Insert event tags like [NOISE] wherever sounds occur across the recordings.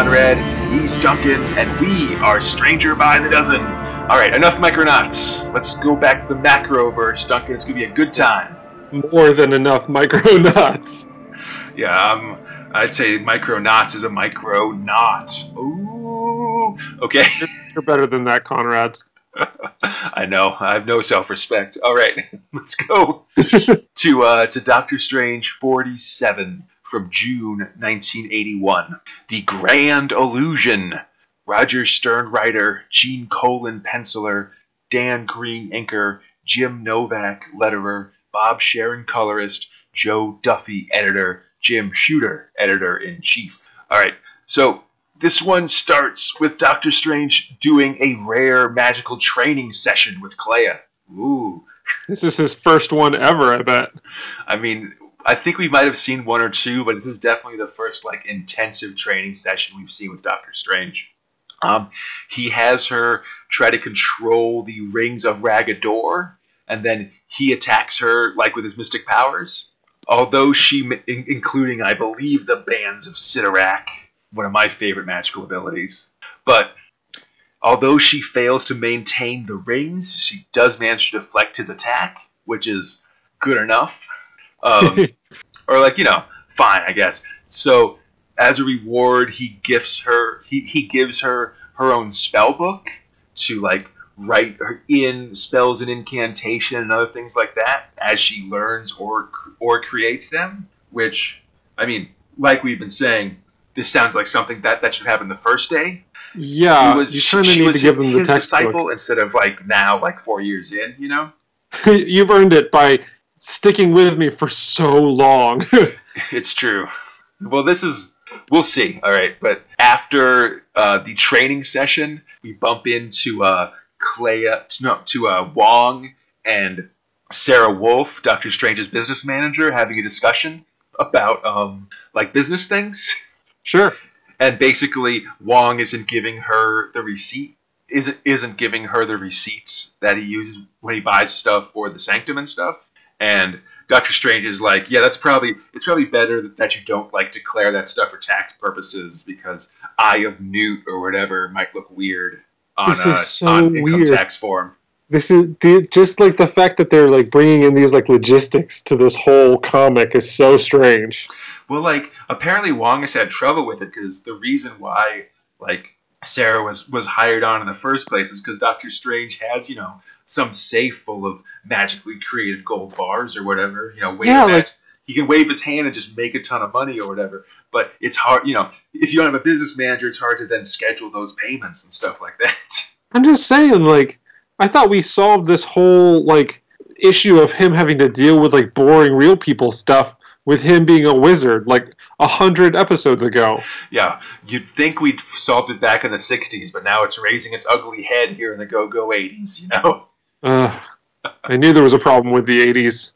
Conrad, he's Duncan, and we are Stranger by the Dozen. All right, enough Micronauts. Let's go back to the Macroverse, Duncan. It's gonna be a good time. More than enough Micronauts. Yeah, um, I'd say Micronauts is a micro knot. Ooh, okay. [LAUGHS] You're better than that, Conrad. [LAUGHS] I know. I have no self-respect. All right, [LAUGHS] let's go to uh, to Doctor Strange 47 from June 1981. The Grand Illusion. Roger Stern writer, Gene Colan penciler, Dan Green inker, Jim Novak letterer, Bob Sharen colorist, Joe Duffy editor, Jim Shooter editor in chief. All right, so this one starts with Doctor Strange doing a rare magical training session with Clea. Ooh. This is his first one ever, I bet. I mean, I think we might have seen one or two, but this is definitely the first like intensive training session we've seen with Doctor Strange. Um, he has her try to control the rings of Raggadorr, and then he attacks her like with his mystic powers. Although she, in- including I believe the bands of Cyttorak, one of my favorite magical abilities. But although she fails to maintain the rings, she does manage to deflect his attack, which is good enough. [LAUGHS] Um, [LAUGHS] or like you know, fine, I guess. So as a reward, he gifts her. He, he gives her her own spell book to like write her in spells and incantation and other things like that as she learns or or creates them. Which I mean, like we've been saying, this sounds like something that that should happen the first day. Yeah, was- you she need to give them the textbook. disciple instead of like now, like four years in. You know, [LAUGHS] You've earned it by sticking with me for so long. [LAUGHS] it's true. Well, this is we'll see. All right, but after uh, the training session, we bump into uh, Clea, no, to uh, Wong and Sara Wolfe, Doctor Strange's business manager, having a discussion about um, like business things. sure. and basically Wong isn't giving her the receipt isn't isn't giving her the receipts that he uses when he buys stuff for the sanctum and stuff and Doctor Strange is like yeah that's probably it's probably better that you don't like declare that stuff for tax purposes because Eye of Newt or whatever might look weird on This is uh, so on income weird. tax form This is the, just like the fact that they're like bringing in these like logistics to this whole comic is so strange. Well, like apparently Wong has had trouble with it because the reason why like Sara was was hired on in the first place is because Doctor Strange has you know some safe full of magically created gold bars or whatever. You know, wave Yeah, like- he can wave his hand and just make a ton of money or whatever. But it's hard, you know, if you don't have a business manager, it's hard to then schedule those payments and stuff like that. [LAUGHS] I'm just saying, like, I thought we solved this whole like issue of him having to deal with like boring real people stuff with him being a wizard like a hundred episodes ago. yeah, you'd think we'd solved it back in the '60s, but now it's raising its ugly head here in the go-go '80s. You know. [LAUGHS] Uh, I knew there was a problem with the '80s.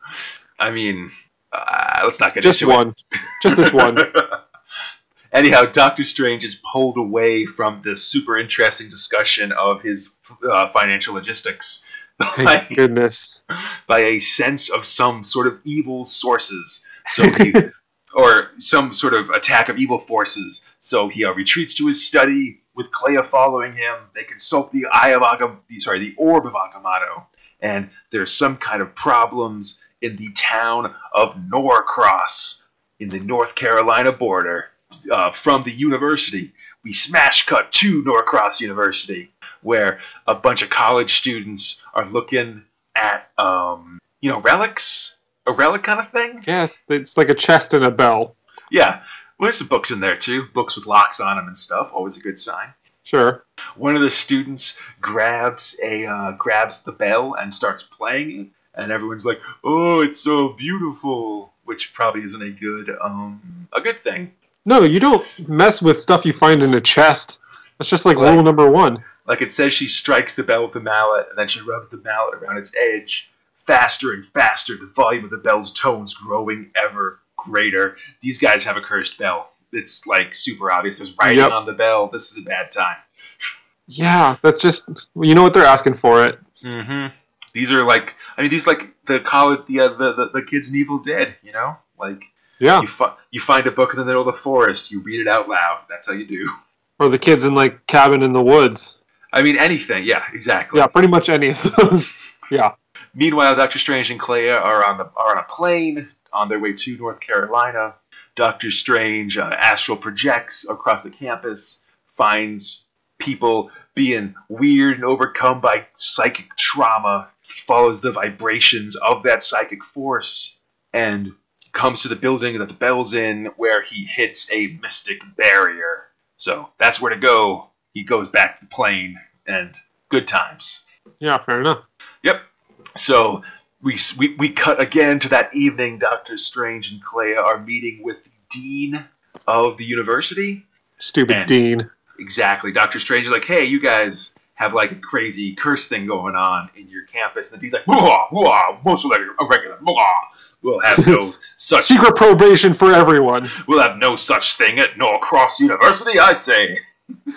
I mean, uh, let's not get Just into one, just this one. [LAUGHS] Anyhow, Doctor Strange is pulled away from the super interesting discussion of his uh, financial logistics by, Thank [LAUGHS] goodness. by a sense of some sort of evil sources. So he, [LAUGHS] or some sort of attack of evil forces. So he uh, retreats to his study with Clea following him. They consult the Eye of Agam, sorry, the Orb of Agamotto, and there's some kind of problems in the town of Norcross in the North Carolina border uh, from the university. We smash cut to Norcross University, where a bunch of college students are looking at, um, you know, relics, a relic kind of thing. Yes, it's like a chest and a bell. Yeah. Well, there's some books in there too. Books with locks on them and stuff. Always a good sign. Sure. One of the students grabs a uh, grabs the bell and starts playing it, and everyone's like, "Oh, it's so beautiful," which probably isn't a good um a good thing. No, you don't mess with stuff you find in a chest. That's just like Right. rule number one. Like it says, she strikes the bell with the mallet, and then she rubs the mallet around its edge. Faster and faster, the volume of the bell's tones growing ever greater. These guys have a cursed bell. It's like super obvious. There's writing Yep. on the bell. This is a bad time. Yeah, that's just you know what they're asking for it. Mm-hmm. These are like, I mean, these like the college, the, uh, the the the kids in Evil Dead. You know, like Yeah. you fi- you find a book in the middle of the forest, you read it out loud. That's how you do. Or the kids in like cabin in the woods. I mean, anything. Yeah, exactly. Yeah, pretty much any of those. [LAUGHS] yeah. Meanwhile, Doctor Strange and Clea are on the are on a plane on their way to North Carolina. Doctor Strange uh, astral projects across the campus, finds people being weird and overcome by psychic trauma, follows the vibrations of that psychic force, and comes to the building that the bell's in, where he hits a mystic barrier. So that's where to go. He goes back to the plane, and good times. Yeah, fair enough. Yep. So we, we, we cut again to that evening. Doctor Strange and Clea are meeting with the dean of the university. Stupid And- Dean. Exactly. Doctor Strange is like, hey, you guys have like a crazy curse thing going on in your campus. And the dean's like, whoa, whoa, most irregular, whoa. We'll have no [LAUGHS] such Secret probation for everyone. We'll have no such thing at Norcross University, I say. [LAUGHS]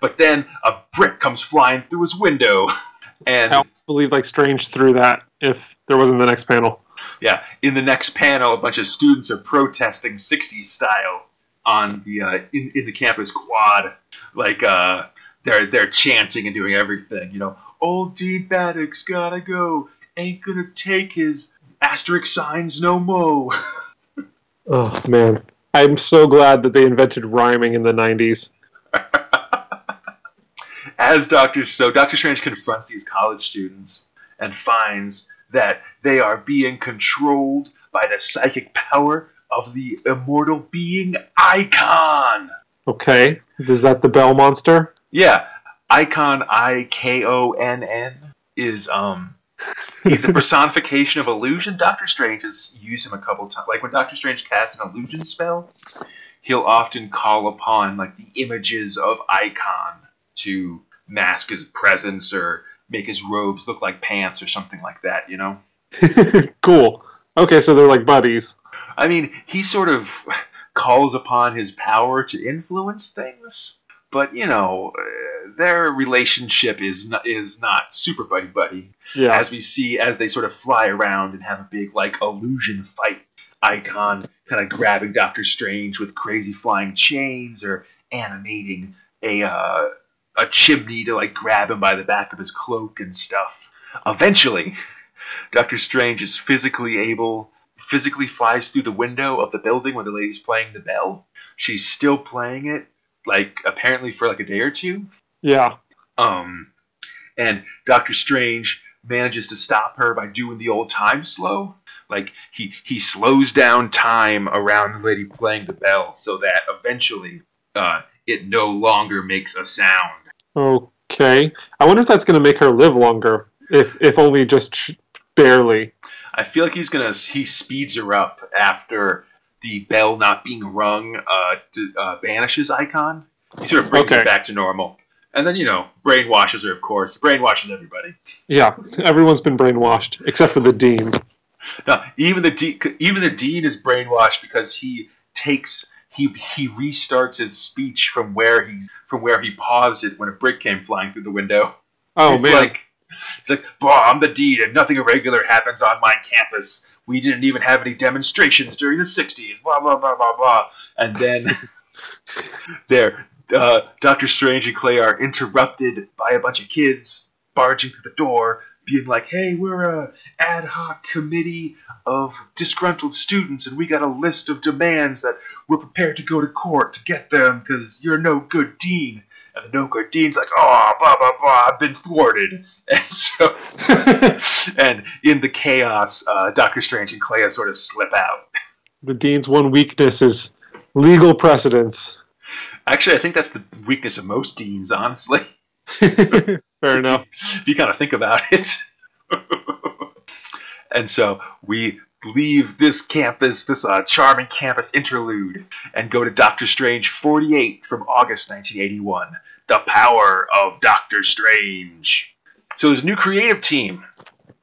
but then a brick comes flying through his window. [LAUGHS] And I almost believe like Strange threw that if there wasn't the next panel. yeah, in the next panel, a bunch of students are protesting 60s style on the uh, in, in the campus quad. Like uh, they're they're chanting and doing everything. You know, old Dean Baddock's gotta go. Ain't gonna take his asterisk signs no mo. [LAUGHS] Oh man. I'm so glad that they invented rhyming in the 90s. As Doctor so Doctor Strange confronts these college students and finds that they are being controlled by the psychic power of the immortal being Ikonn. Okay. Is that the Bell Monster? Yeah, Ikonn I K O N N is um he's the [LAUGHS] personification of illusion. Doctor Strange has used him a couple times. Like when Doctor Strange casts an illusion spell, he'll often call upon like the images of Ikonn to mask his presence or make his robes look like pants or something like that, you know? [LAUGHS] cool. Okay, so they're like buddies. I mean, he sort of calls upon his power to influence things, but you know, their relationship is not, is not super buddy buddy. Yeah. As we see as they sort of fly around and have a big like illusion fight. Ikonn kind of grabbing Doctor Strange with crazy flying chains or animating a uh, a chimney to like grab him by the back of his cloak and stuff. Eventually, [LAUGHS] Doctor Strange is physically able physically flies through the window of the building where the lady's playing the bell. She's still playing it, like apparently for like a day or two. Yeah. Um, and Doctor Strange manages to stop her by doing the old time slow. Like he he slows down time around the lady playing the bell so that eventually uh, it no longer makes a sound. Okay. I wonder if that's going to make her live longer, if if only just sh- barely. I feel like he's gonna he speeds her up after the bell not being rung uh, to, uh, banishes Ikonn. He sort of brings Okay. her back to normal, and then you know brainwashes her. Of course, brainwashes everybody. Yeah, everyone's been brainwashed except for the dean. [LAUGHS] No, even the de- even the dean is brainwashed because he takes he he restarts his speech from where he from where he paused it when a brick came flying through the window. Oh He's man. like, it's like, "Bah, I'm the dean, and nothing irregular happens on my campus. We didn't even have any demonstrations during the '60s." Blah blah blah blah blah. And then [LAUGHS] there, uh, Doctor Strange and Clea are interrupted by a bunch of kids barging through the door, being like, "Hey, we're a ad hoc committee of disgruntled students, and we got a list of demands that we're prepared to go to court to get them because you're no good dean." And the no good dean's like, "Oh, blah blah blah, I've been thwarted." [LAUGHS] And so, [LAUGHS] and in the chaos, uh, Doctor Strange and Clea sort of slip out. the dean's one weakness is legal precedence. Actually, I think that's the weakness of most deans, honestly. [LAUGHS] Fair enough. if you kind of think about it. [LAUGHS] and so we leave this campus, this uh, charming campus interlude, and go to Doctor Strange 48 from August 1981. The Power of Doctor Strange. So there's a new creative team,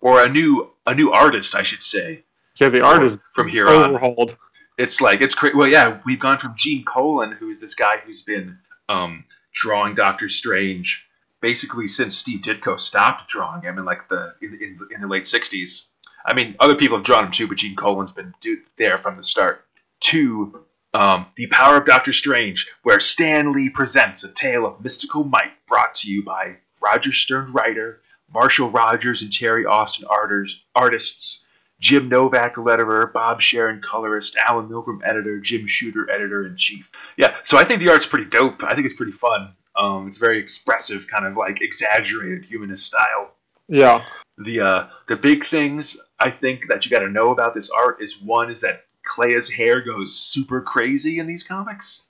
or a new a new artist, I should say, Yeah, the art is from here on overhauled. it's like it's crazy. Well, yeah, we've gone from Gene Colan, who's this guy who's been um, drawing Doctor Strange basically since Steve Ditko stopped drawing him in like the in, in, in the late '60s. I mean, other people have drawn him too, but Gene Colan's been do, there from the start. To Um, the Power of Doctor Strange, where Stan Lee presents a tale of mystical might brought to you by Roger Stern writer, Marshall Rogers and Terry Austin arters, artists, Jim Novak letterer, Bob Sharen colorist, Allen Milgrom editor, Jim Shooter editor in chief. Yeah, so I think the art's pretty dope. I think it's pretty fun. Um, it's very expressive, kind of like exaggerated humanist style. Yeah. The uh, the big things I think that you got to know about this art is one is that Clea's hair goes super crazy in these comics.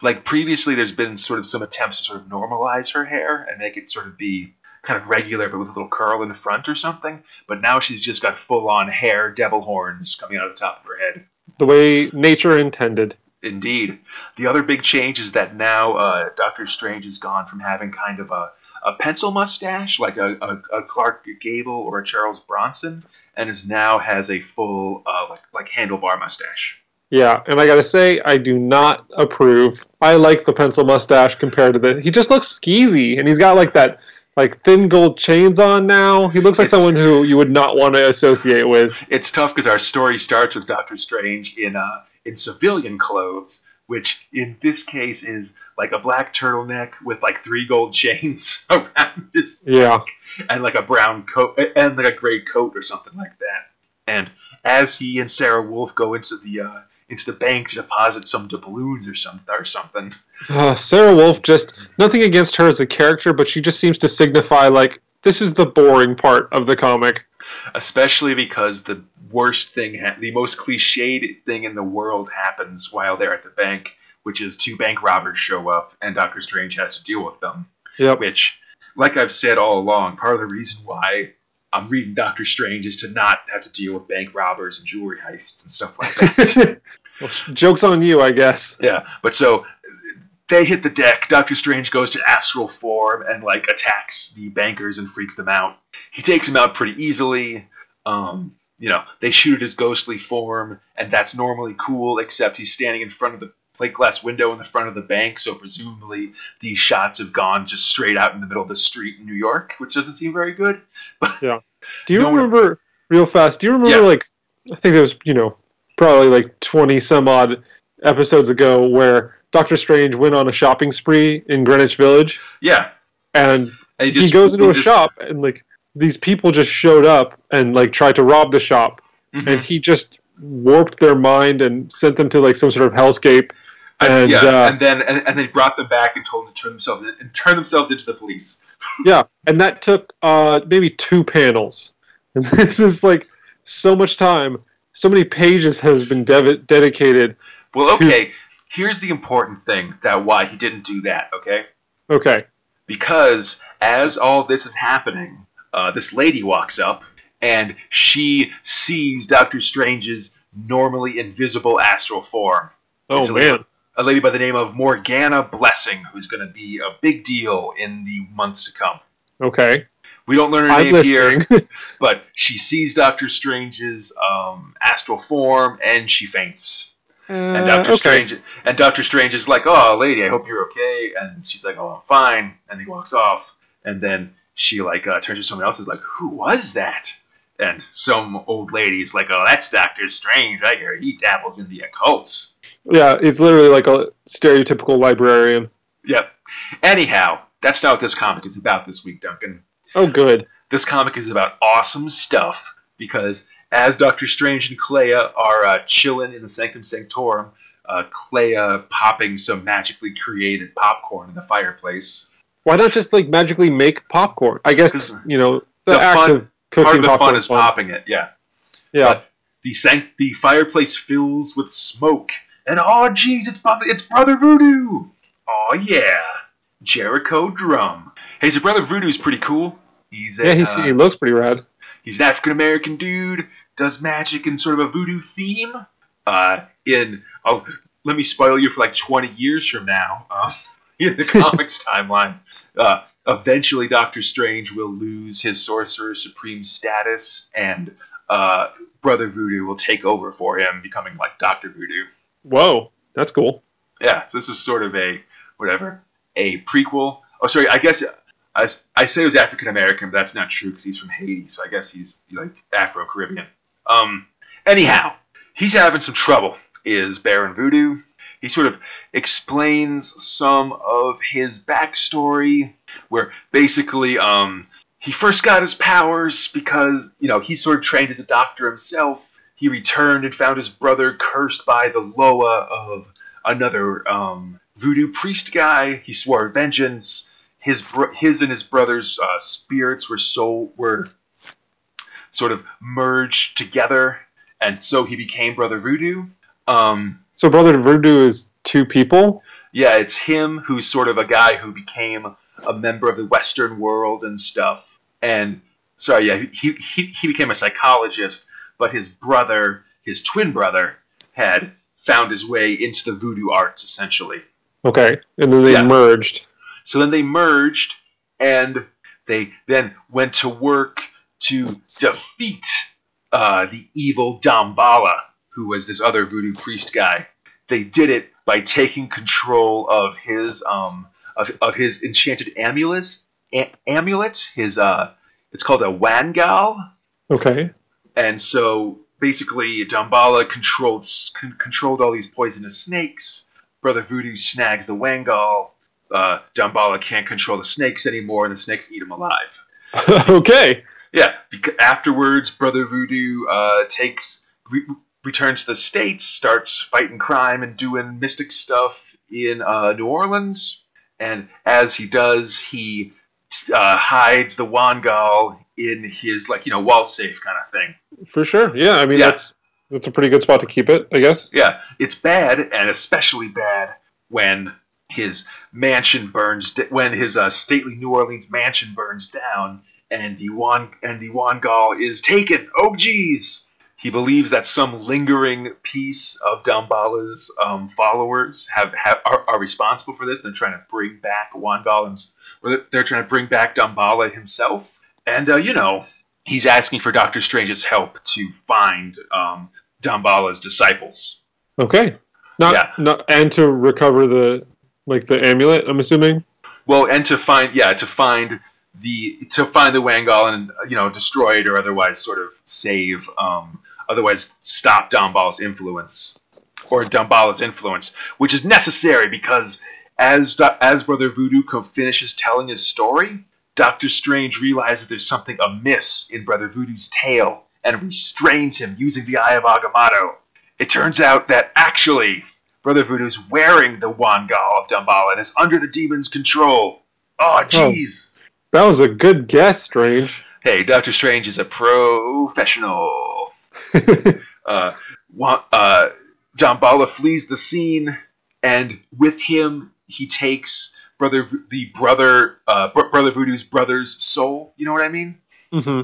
Like previously, there's been sort of some attempts to sort of normalize her hair and make it sort of be kind of regular, but with a little curl in the front or something. But now she's just got full on hair, devil horns coming out of the top of her head. The way nature intended. Indeed. The other big change is that now uh, Doctor Strange has gone from having kind of a, a pencil mustache, like a, a, a Clark Gable or a Charles Bronson, and is now has a full uh, like like handlebar mustache. Yeah, and I gotta say, I do not approve. I like the pencil mustache compared to the. He just looks skeezy, and he's got like that, like thin gold chains on now. He looks like It's- someone who you would not want to associate with. It's tough because our story starts with Doctor Strange in uh, in civilian clothes, which in this case is like a black turtleneck with like three gold chains [LAUGHS] around his Yeah, and like a brown coat and like a gray coat or something like that. And as he and Sara Wolfe go into the uh, into the bank to deposit some doubloons or some or something, uh, Sara Wolfe. Just nothing against her as a character, but she just seems to signify like this is the boring part of the comic. Especially because the worst thing, ha- the most cliched thing in the world happens while they're at the bank, which is two bank robbers show up and Doctor Strange has to deal with them. Yep. Which, like I've said all along, part of the reason why I'm reading Doctor Strange is to not have to deal with bank robbers and jewelry heists and stuff like that. [LAUGHS] Well, Jokes on you, I guess. Yeah, but so they hit the deck. Doctor Strange goes to astral form and like attacks the bankers and freaks them out. He takes them out pretty easily. Um, you know, they shoot at his ghostly form, and that's normally cool, except he's standing in front of the plate glass window in the front of the bank, so presumably these shots have gone just straight out in the middle of the street in New York, which doesn't seem very good. [LAUGHS] Yeah. Do you No one- remember real fast? Do you remember Yes. like I think there was you know probably like twenty some odd episodes ago where Doctor Strange went on a shopping spree in Greenwich Village, Yeah. and And he just- goes into a just- shop and like these people just showed up and like tried to rob the shop, Mhm. and he just warped their mind and sent them to like some sort of hellscape. And yeah, uh, and then and, and they brought them back and told them to turn themselves in, and turn themselves into the police. [LAUGHS] Yeah, and that took uh, maybe two panels. And [LAUGHS] this is like so much time, so many pages has been dev- dedicated. Well, okay. Here's the important thing that why he didn't do that. Okay, Okay, because as all this is happening, uh, this lady walks up and she sees Doctor Strange's normally invisible astral form. oh It's a lady- man, A lady by the name of Morgana Blessing, who's going to be a big deal in the months to come. okay, We don't learn her I'm name here. [LAUGHS] but she sees Doctor Strange's um, astral form and she faints. And Uh, Doctor okay, Strange and Doctor Strange is like, "Oh, lady, I hope you're okay." And she's like, "Oh, I'm fine." And he walks off. And then she like uh, turns to someone else. and Is like, "Who was that?" And some old lady's like, "Oh, that's Doctor Strange. I hear he dabbles in the occult." yeah, it's literally like a stereotypical librarian. Yep. Anyhow, that's not what this comic is about this week, Duncan. Oh, good. this comic is about awesome stuff because as Doctor Strange and Clea are uh, chilling in the Sanctum Sanctorum, uh, Clea popping some magically created popcorn in the fireplace. Why not just like magically make popcorn? I guess you know the, the act fun- of cooking Part of the popcorn fun is popping it, yeah. Yeah, But the sanct- the fireplace fills with smoke, and oh jeez, it's brother, it's Brother Voodoo. Oh yeah, Jericho Drum. Hey, so Brother Voodoo's pretty cool. He's a, yeah, he's, uh, he looks pretty rad. He's an African American dude, does magic in sort of a voodoo theme. Uh, in oh, let me spoil you for like 20 years from now. Uh, [LAUGHS] in the [LAUGHS] comics timeline, uh, eventually Doctor Strange will lose his Sorcerer Supreme status, and uh, Brother Voodoo will take over for him, becoming like Doctor Voodoo. Whoa, that's cool. Yeah, so this is sort of a whatever a prequel. Oh, sorry, I guess I, I say it was African American, but that's not true because he's from Haiti, so I guess he's like Afro Caribbean. Um, anyhow, he's having some trouble. Is Baron Voodoo? he sort of explains some of his backstory, where basically um, he first got his powers because you know he sort of trained as a doctor himself. He returned and found his brother cursed by the Loa of another um, voodoo priest guy. He swore vengeance. His his and his brother's uh, spirits were so were sort of merged together, and so he became Brother Voodoo. Um, So Brother Voodoo is two people. yeah, it's him who's sort of a guy who became a member of the Western world and stuff. And sorry, yeah, he, he, he became a psychologist, but his brother, his twin brother, had found his way into the voodoo arts essentially. Okay, and then they Yeah. merged. So then they merged, and they then went to work to defeat uh, the evil Damballah, who was this other voodoo priest guy. They did it by taking control of his um, of, of his enchanted amulet. A- amulet, his uh, it's called a Wangal, Okay. and so basically Damballah controlled con- controlled all these poisonous snakes. Brother Voodoo snags the Wangal. Uh, Damballah can't control the snakes anymore, and the snakes eat him alive. [LAUGHS] okay. Yeah. Afterwards, Brother Voodoo uh, takes re- returns to the states, starts fighting crime and doing mystic stuff in uh, New Orleans. And as he does, he uh, hides the Wangal in his like you know wall safe kind of thing. For sure. Yeah, I mean Yeah. that's that's a pretty good spot to keep it, I guess. Yeah, it's bad, and especially bad when his mansion burns, when his uh, stately New Orleans mansion burns down, and the Wan and the Wangal is taken. Oh, geez! He believes that some lingering piece of Damballah's um, followers have, have are, are responsible for this. They're trying to bring back Wangal, and or they're- they're trying to bring back Damballah himself. And uh, you know, he's asking for Doctor Strange's help to find um, Damballah's disciples. Okay. Not Yeah. not and to recover the like the amulet, I'm assuming. Well, and to find yeah, to find the to find the Wangal and you know destroy it or otherwise sort of save, um, otherwise stop Damballah's influence or Damballah's influence, which is necessary because as as Brother Voodoo finishes telling his story, Doctor Strange realizes there's something amiss in Brother Voodoo's tale and restrains him using the Eye of Agamotto. It turns out that actually Brother Voodoo's wearing the Wangal of Damballah and is under the demon's control. Oh, jeez. That was a good guess, Strange. Hey, Doctor Strange is a professional. [LAUGHS] uh, uh, Damballah flees the scene, and with him, he takes brother the brother uh, Br- brother Voodoo's brother's soul. You know what I mean? hmm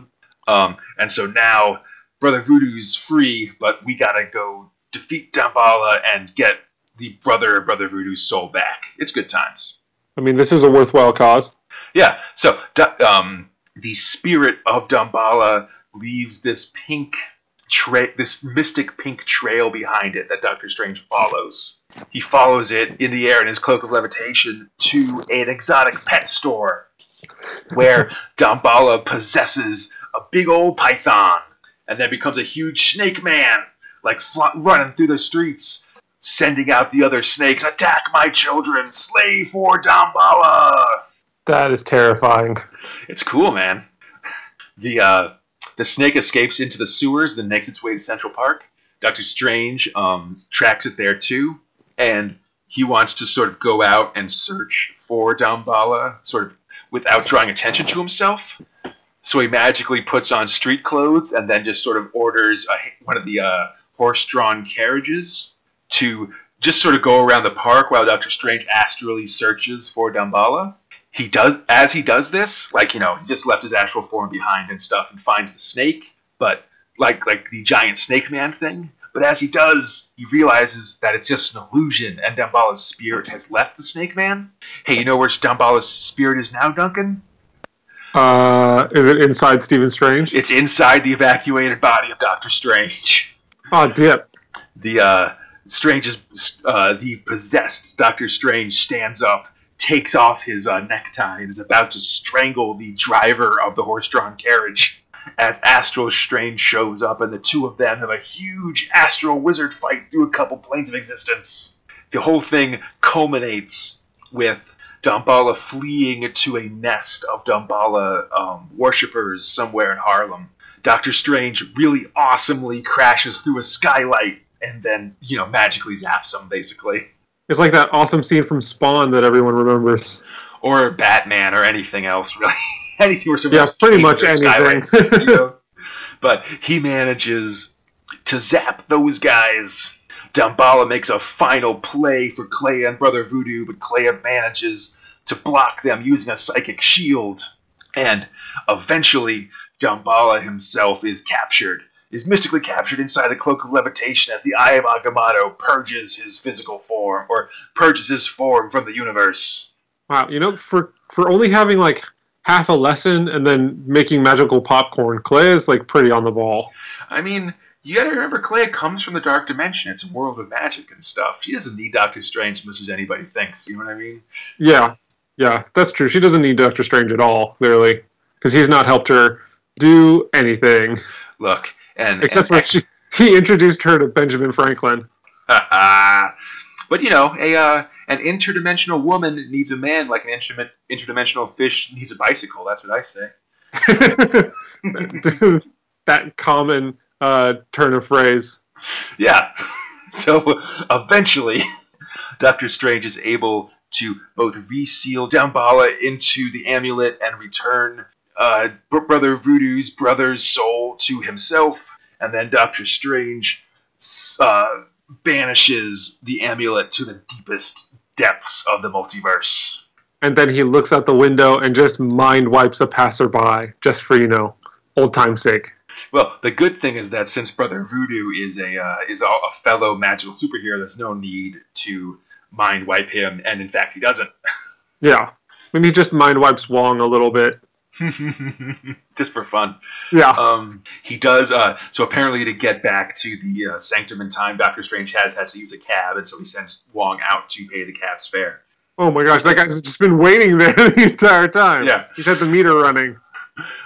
Um, and so now brother Voodoo's free, but we gotta go defeat Damballah and get the brother of brother Voodoo's soul back. It's good times. I mean, this is a worthwhile cause. Yeah. So um, the spirit of Damballah leaves this pink tra- this mystic pink trail behind it that Doctor Strange follows. He follows it in the air in his cloak of levitation to an exotic pet store where [LAUGHS] Damballah possesses a big old python and then becomes a huge snake man, like fl- running through the streets, sending out the other snakes, attack my children, slay for Damballah. That is terrifying. It's cool, man. The uh, the snake escapes into the sewers, then makes its way to Central Park. Doctor Strange um, tracks it there too, and he wants to sort of go out and search for Damballah, sort of without drawing attention to himself. So he magically puts on street clothes and then just sort of orders a, one of the uh, horse-drawn carriages to just sort of go around the park while Doctor Strange astrally searches for Damballah. He does as he does this like you know he just left his astral form behind and stuff and finds the snake but like like the giant snake man thing. But as he does he realizes that it's just an illusion and Damballah's spirit has left the snake man. Hey you know where Damballah's spirit is now Duncan? Uh, is it inside Stephen Strange? it's inside the evacuated body of Doctor Strange. Oh, dip. the uh, Strange's uh, the possessed Doctor Strange stands up, takes off his uh, necktie, and is about to strangle the driver of the horse-drawn carriage. As Astral Strange shows up, and the two of them have a huge astral wizard fight through a couple planes of existence. the whole thing culminates with Damballah fleeing to a nest of Damballah um, worshippers somewhere in Harlem. Doctor Strange really awesomely crashes through a skylight and then, you know, magically zaps them, basically. It's like that awesome scene from Spawn that everyone remembers. Or Batman or anything else, really. [LAUGHS] anything where Yeah, pretty much anything. [LAUGHS] you know? But he manages to zap those guys. Damballah makes a final play for Clea and Brother Voodoo, but Clea manages to block them using a psychic shield. And eventually, Damballah himself is captured, is mystically captured inside the cloak of levitation as the Eye of Agamotto purges his physical form, or purges his form from the universe. Wow, you know, for for only having like half a lesson and then making magical popcorn, Clea is like pretty on the ball. I mean, you gotta remember, Clea comes from the dark dimension. It's a world of magic and stuff. She doesn't need Doctor Strange as much as anybody thinks. You know what I mean? Yeah, yeah, that's true. She doesn't need Doctor Strange at all, clearly, because he's not helped her do anything Look, and except and, for she, he introduced her to Benjamin Franklin. [LAUGHS] but you know, a uh, an interdimensional woman needs a man like an instrument, interdimensional fish needs a bicycle. That's what I say. [LAUGHS] that common uh, turn of phrase. Yeah. [LAUGHS] So eventually, Doctor Strange is able to both reseal Damballah into the amulet and return uh, Brother Voodoo's brother's soul to himself, and then Doctor Strange uh, banishes the amulet to the deepest depths of the multiverse. And then he looks out the window and just mind wipes a passerby, just for you know, old time's sake. Well, the good thing is that since Brother Voodoo is a uh, is a, a fellow magical superhero, there's no need to mind wipe him, and in fact, he doesn't. [LAUGHS] Yeah, maybe he just mind wipes Wong a little bit. [LAUGHS] Just for fun. Yeah, Um, he does. Uh, so apparently, to get back to the uh, sanctum in time, Doctor Strange has had to use a cab, and so he sends Wong out to pay the cab's fare. Oh my gosh, that guy's just been waiting there [LAUGHS] the entire time. Yeah. He's had the meter running.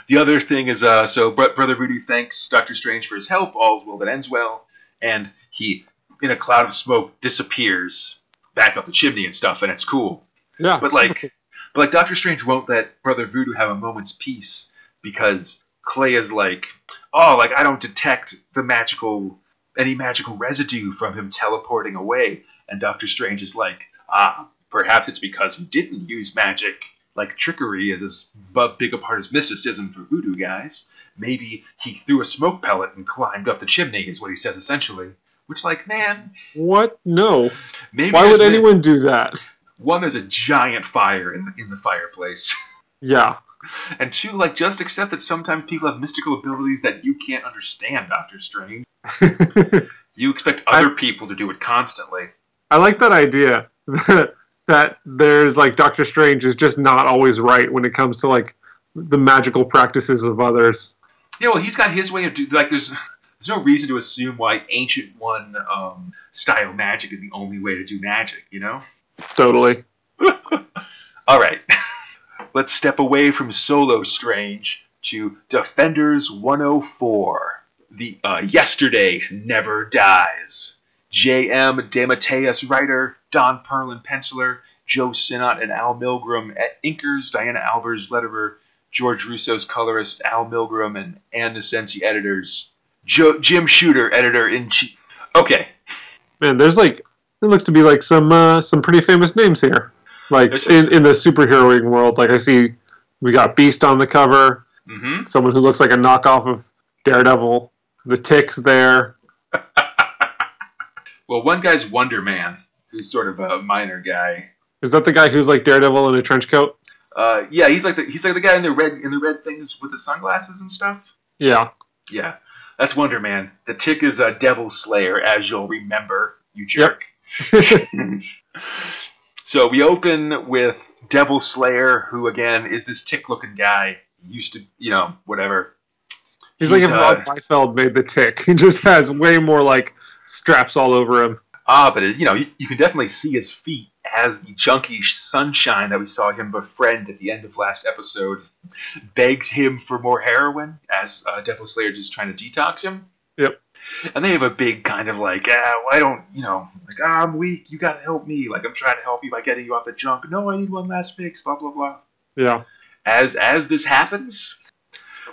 The other thing is, uh, so Br- Brother Voodoo thanks Doctor Strange for his help. All's well that ends well, and he, in a cloud of smoke, disappears back up the chimney and stuff, and it's cool. Yeah. But like, but like Doctor Strange won't let Brother Voodoo have a moment's peace because Clea is like, oh, like I don't detect the magical any magical residue from him teleporting away, and Doctor Strange is like, ah, perhaps it's because he didn't use magic like trickery is as big a part as mysticism for voodoo guys. Maybe he threw a smoke pellet and climbed up the chimney, is what he says essentially. Which, like, man, what? No. maybe Why would anyone do that? One, there's a giant fire in in the fireplace. [LAUGHS] Yeah. And two, like, just accept that sometimes people have mystical abilities that you can't understand, Doctor Strange. [LAUGHS] You expect other people to do it constantly. I like that idea [LAUGHS] that, that there's like Doctor Strange is just not always right when it comes to like the magical practices of others. Yeah, well, he's got his way of do like. There's there's no reason to assume why ancient one um, style magic is the only way to do magic. You know. Totally. [LAUGHS] All right, [LAUGHS] let's step away from Solo Strange to Defenders 104. The uh, Yesterday Never Dies. J.M. DeMatteis writer, Don Perlin penciler, Joe Sinnott and Al Milgrom at inkers, Diana Albers letterer, George Roussos colorist, Al Milgrom and Ann Nocenti editors, jo- Jim Shooter editor in chief. Okay, Man, there's like it looks to be like some uh, some pretty famous names here. Like in, in the superheroing world, like I see we got Beast on the cover, mm-hmm. someone who looks like a knockoff of Daredevil. The Tick's there. [LAUGHS] Well, one guy's Wonder Man, who's sort of a minor guy. Is that the guy who's like Daredevil in a trench coat? Uh, yeah, he's like the he's like the guy in the red in the red things with the sunglasses and stuff. Yeah. Yeah, that's Wonder Man. The tick is a Devil Slayer, as you'll remember, you jerk. [LAUGHS] so we open with Devil Slayer, who again is this tick-looking guy. He used to, you know, whatever. He's, like if uh, Rob Liefeld made the Tick. [LAUGHS] He just has way more like straps all over him. Ah, but it, you know, you, you can definitely see his feet as the junky sunshine that we saw him befriend at the end of last episode begs him for more heroin as uh, Devil Slayer is trying to detox him. Yep. And they have a big kind of like, ah, why don't you know, like ah, I'm weak, you gotta help me. Like I'm trying to help you by getting you off the junk. No, I need one last fix. Blah blah blah. Yeah. As as this happens,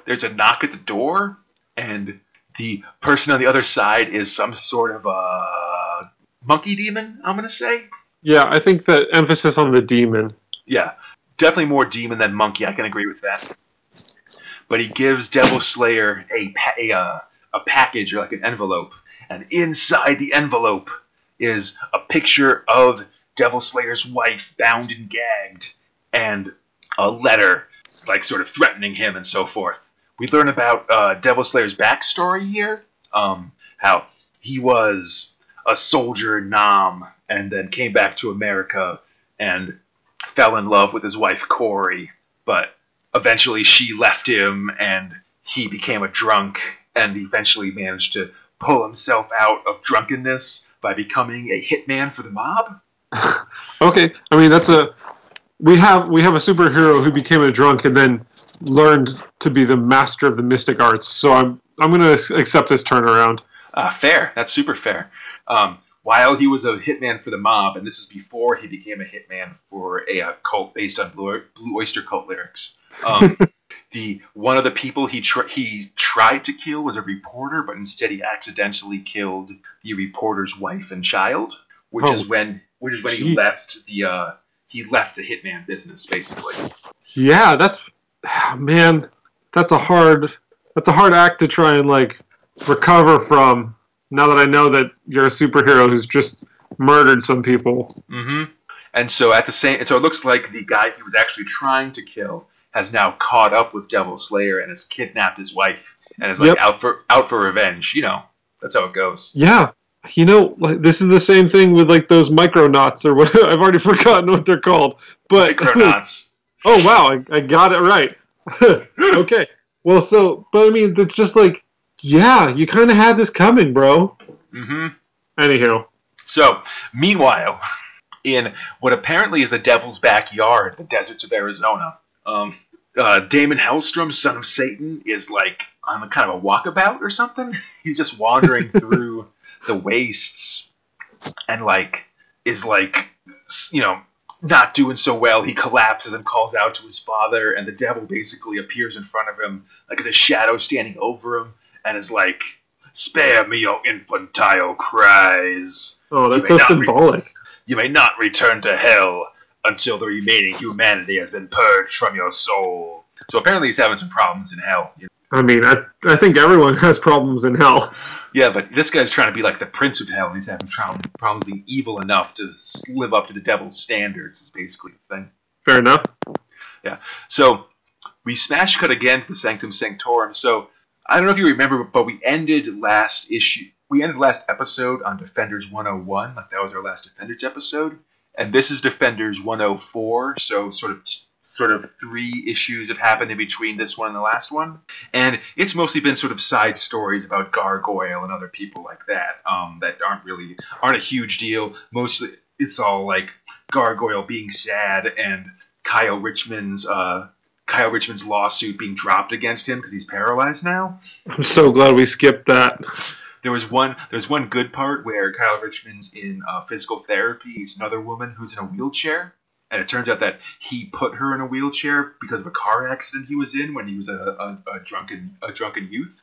there's a knock at the door, and the person on the other side is some sort of a monkey demon. I'm gonna say. Yeah, I think the emphasis on the demon. Yeah, definitely more demon than monkey. I can agree with that. But he gives Devil Slayer a a, uh, a package or like an envelope, and inside the envelope is a picture of Devil Slayer's wife bound and gagged, and a letter like sort of threatening him and so forth. We learn about uh, Devil Slayer's backstory here, um, how he was a soldier in Nam and then came back to America and fell in love with his wife Corey, but eventually she left him and he became a drunk and eventually managed to pull himself out of drunkenness by becoming a hitman for the mob. [LAUGHS] Okay, I mean that's a we have we have a superhero who became a drunk and then learned to be the master of the mystic arts. So I'm I'm gonna accept this turnaround. Uh, fair. That's super fair. Um, while he was a hitman for the mob, and this was before he became a hitman for a, uh cult based on Blue, Blue Oyster Cult lyrics. Um, [LAUGHS] the one of the people he tr- he tried to kill was a reporter, but instead he accidentally killed the reporter's wife and child, which Oh. is when which is when he left the uh, he left the hitman business basically. Yeah, that's [SIGHS] man, that's a hard that's a hard act to try and like recover from. Now that I know that you're a superhero who's just murdered some people. Mm-hmm. And so at the same, and so it looks like the guy he was actually trying to kill has now caught up with Devil Slayer and has kidnapped his wife and is like Yep. out for out for revenge. You know, that's how it goes. Yeah. You know, like this is the same thing with like those micronauts or what [LAUGHS] I've already forgotten what they're called. But [LAUGHS] Micronauts. oh wow, I, I got it right. [LAUGHS] okay. Well, so but I mean, it's just like, yeah, you kind of had this coming, bro. mm-hmm. Anywho, So, meanwhile, in what apparently is the Devil's backyard, the deserts of Arizona, um, uh, Daimon Hellstrom, son of Satan, is like on a kind of a walkabout or something. He's just wandering [LAUGHS] through the wastes and like is like you know not doing so well. He collapses and calls out to his father, and the devil basically appears in front of him, like as a shadow standing over him, and is like, "Spare me your infantile cries." oh, that's so not re- symbolic. You may not return to hell until the remaining humanity has been purged from your soul. So apparently he's having some problems in hell. you know? I mean, I I think everyone has problems in hell. Yeah, but this guy's trying to be like the prince of hell, and he's having problems being evil enough to live up to the devil's standards. Is basically the thing. Fair enough. Yeah. So we smash cut again to the Sanctum Sanctorum. So I don't know if you remember, but we ended last issue. We ended last episode on Defenders 101. Like that was our last Defenders episode, and this is Defenders 104. So sort of sort of three issues have happened in between this one and the last one, and it's mostly been sort of side stories about Gargoyle and other people like that um, that aren't really aren't a huge deal. Mostly it's all like Gargoyle being sad and Kyle Richmond's uh, Kyle Richmond's lawsuit being dropped against him because he's paralyzed now. I'm so glad we skipped that. There was one. There's one good part where Kyle Richmond's in uh, physical therapy. He's another woman who's in a wheelchair, and it turns out that he put her in a wheelchair because of a car accident he was in when he was a, a, a drunken a drunken youth.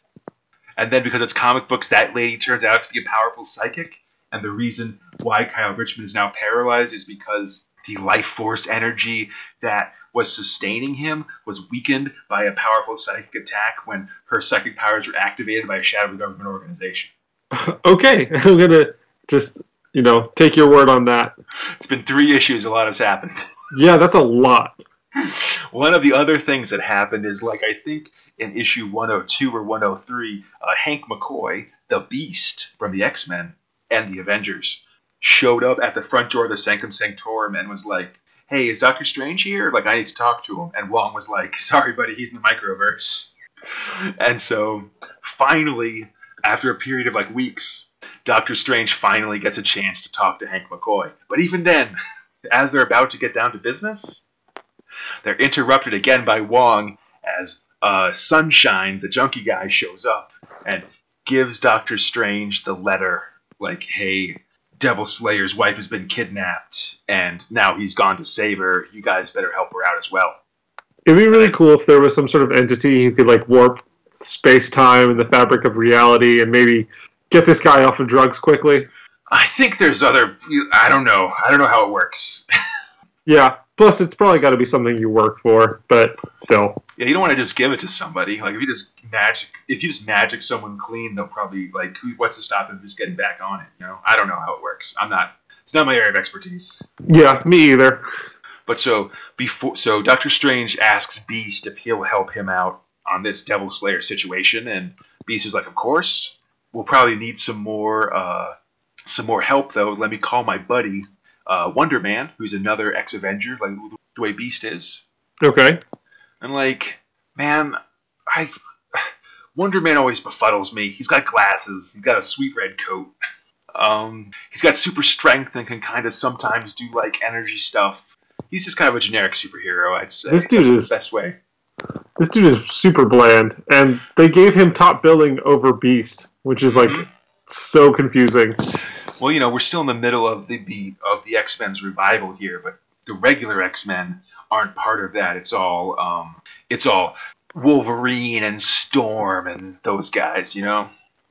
And then because it's comic books, that lady turns out to be a powerful psychic. And the reason why Kyle Richmond is now paralyzed is because the life force energy that was sustaining him was weakened by a powerful psychic attack when her psychic powers were activated by a shadowy government organization. [LAUGHS] okay, [LAUGHS] I'm gonna just you know take your word on that. It's been three issues, a lot has happened. [LAUGHS] Yeah, that's a lot. One of the other things that happened is like I think in issue 102 or 103, uh, Hank McCoy, the Beast from the X Men and the Avengers, showed up at the front door of the Sanctum Sanctorum and was like, "Hey, is Doctor Strange here? Like, I need to talk to him." And Wong was like, [LAUGHS] "Sorry, buddy, he's in the microverse." [LAUGHS] And so, finally, after a period of like weeks, Doctor Strange finally gets a chance to talk to Hank McCoy. But even then, [LAUGHS] as they're about to get down to business, they're interrupted again by Wong as uh, Sunshine, the junkie guy, shows up. And gives Doctor Strange the letter, like, "Hey, Devil Slayer's wife has been kidnapped, and now he's gone to save her. You guys better help her out as well." It'd be really cool if there was some sort of entity who could like warp space time and the fabric of reality and maybe get this guy off of drugs quickly. I think there's other. I don't know. I don't know how it works. [LAUGHS] Yeah. Plus, it's probably got to be something you work for, but still. Yeah, you don't want to just give it to somebody. Like if you just magic, if you just magic someone clean, they'll probably like, who, what's to stop them just getting back on it? You know, I don't know how it works. I'm not. It's not my area of expertise. Yeah, me either. But so before, so Doctor Strange asks Beast if he'll help him out on this Devil Slayer situation, and Beast is like, "Of course. We'll probably need some more, uh, some more help though. Let me call my buddy, uh, Wonder Man, who's another ex Avenger, like the way Beast is." Okay. And like, man, I Wonder Man always befuddles me. He's got glasses. He's got a sweet red coat. Um, he's got super strength and can kind of sometimes do like energy stuff. He's just kind of a generic superhero, I'd say. This dude That's is- the best way. This dude is super bland, and they gave him top billing over Beast, which is like Mhm. so confusing. Well, you know, we're still in the middle of the beat of the X Men's revival here, but the regular X Men aren't part of that. It's all um, it's all Wolverine and Storm and those guys, you know.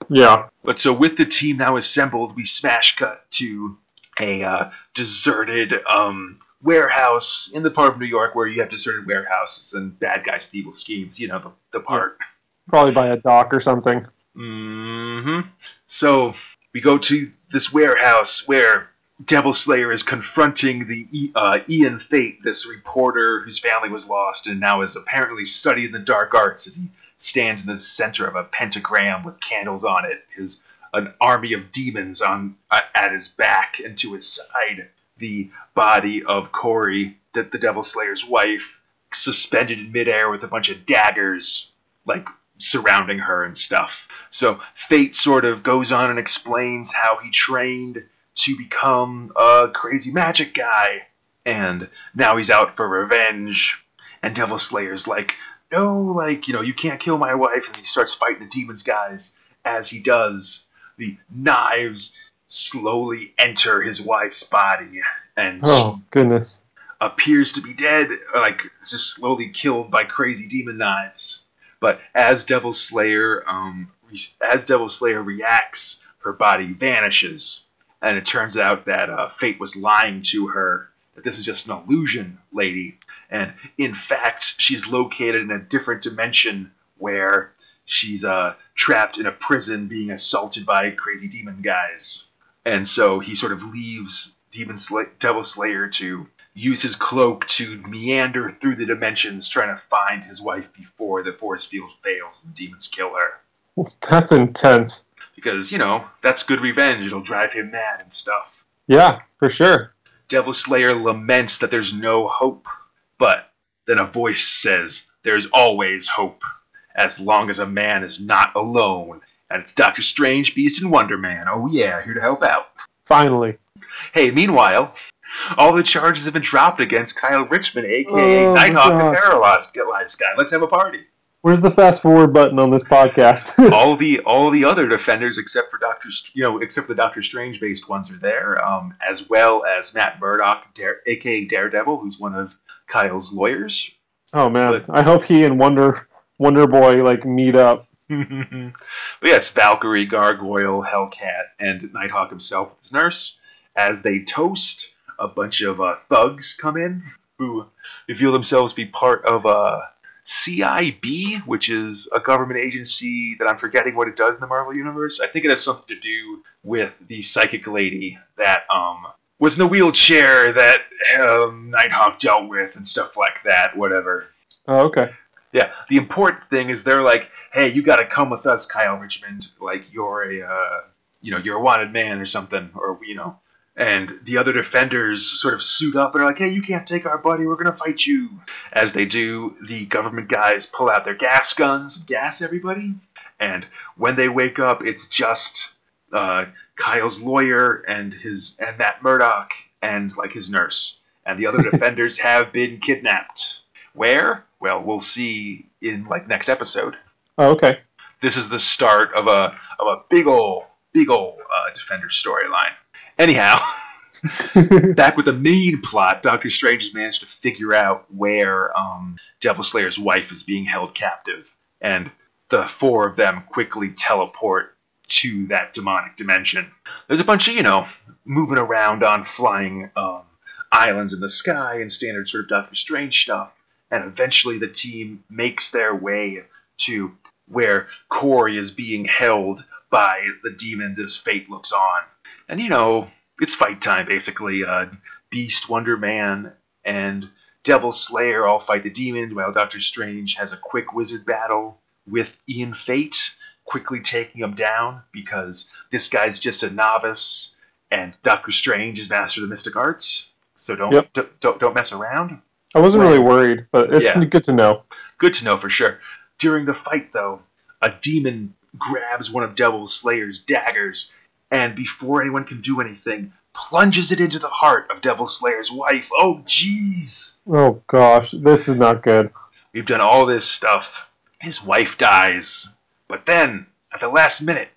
Yeah. But so with the team now assembled, we smash cut to a uh, deserted um, warehouse in the part of New York where you have deserted warehouses and bad guys with evil schemes. You know the, the part. Probably by a dock or something. Mm hmm So we go to this warehouse where Devil Slayer is confronting the uh, Ian Fate, this reporter whose family was lost and now is apparently studying the dark arts as he stands in the center of a pentagram with candles on it. His an army of demons on uh, at his back and to his side. The body of Corey, the, the Devil Slayer's wife, suspended in midair with a bunch of daggers, like surrounding her and stuff. So Fate sort of goes on and explains how he trained to become a crazy magic guy, and now he's out for revenge. And Devil Slayer's like, no, like, you know, you can't kill my wife. And he starts fighting the demons guys. As he does, the knives slowly enter his wife's body, and Oh goodness. appears to be dead, like just slowly killed by crazy demon knives. But as Devil Slayer, um, as Devil Slayer reacts, her body vanishes, and it turns out that uh, Fate was lying to her that this was just an illusion, lady, and in fact she's located in a different dimension where she's uh, trapped in a prison being assaulted by crazy demon guys. And so he sort of leaves Demon Slay- Devil Slayer to use his cloak to meander through the dimensions, trying to find his wife before the force field fails and demons kill her. [LAUGHS] That's intense. Because, you know, that's good revenge. It'll drive him mad and stuff. Yeah, for sure. Devil Slayer laments that there's no hope, but then a voice says, There's always hope, as long as a man is not alone. And it's Doctor Strange, Beast, and Wonder Man. Oh, yeah, here to help out. Finally. Hey, meanwhile, all the charges have been dropped against Kyle Richmond, aka Oh, Nighthawk, the gosh. paralyzed paralyzed guy. Let's have a party. Where's the fast forward button on this podcast? [LAUGHS] all the all the other defenders, except for Doctor, St- you know, except for the Doctor Strange based ones, are there, um, as well as Matt Murdock, Dare, aka Daredevil, who's one of Kyle's lawyers. oh man, But- I hope he and Wonder Wonder Boy like meet up. [LAUGHS] but yeah, it's Valkyrie, Gargoyle, Hellcat, and Nighthawk himself with his nurse. As they toast, a bunch of uh, thugs come in who reveal themselves to be part of uh, CIB, which is a government agency that I'm forgetting what it does in the Marvel Universe. I think it has something to do with the psychic lady that um, was in the wheelchair that um, Nighthawk dealt with and stuff like that, whatever. Oh, okay. Yeah, the important thing is they're like, "Hey, you got to come with us, Kyle Richmond. Like you're a, uh, you know, you're a wanted man or something, or you know." And the other defenders sort of suit up and are like, "Hey, you can't take our buddy. We're gonna fight you." As they do, the government guys pull out their gas guns, gas everybody, and when they wake up, it's just uh, Kyle's lawyer and his and Matt Murdock and like his nurse, and the other [LAUGHS] defenders have been kidnapped. Where? Well, we'll see in like next episode. Oh, okay. this is the start of a of a big ol' big ol' uh, Defender storyline. Anyhow, [LAUGHS] back with the main plot, Doctor Strange has managed to figure out where um, Devil Slayer's wife is being held captive, and the four of them quickly teleport to that demonic dimension. There's a bunch of you know moving around on flying um, islands in the sky and standard sort of Doctor Strange stuff, and eventually the team makes their way to where Corey is being held by the demons as fate looks on. And you know, it's fight time basically. Uh, Beast, Wonder Man, and Devil Slayer all fight the demon, while Doctor Strange has a quick wizard battle with Ian Fate, quickly taking him down because this guy's just a novice, and Doctor Strange is master of the mystic arts. So don't Yep. don't, don't don't mess around. I wasn't Right. really worried, but it's Yeah. good to know. Good to know for sure. During the fight, though, a demon grabs one of Devil Slayer's daggers, and before anyone can do anything, plunges it into the heart of Devil Slayer's wife. Oh, jeez! Oh gosh, this is not good. We've done all this stuff. His wife dies. But then, at the last minute,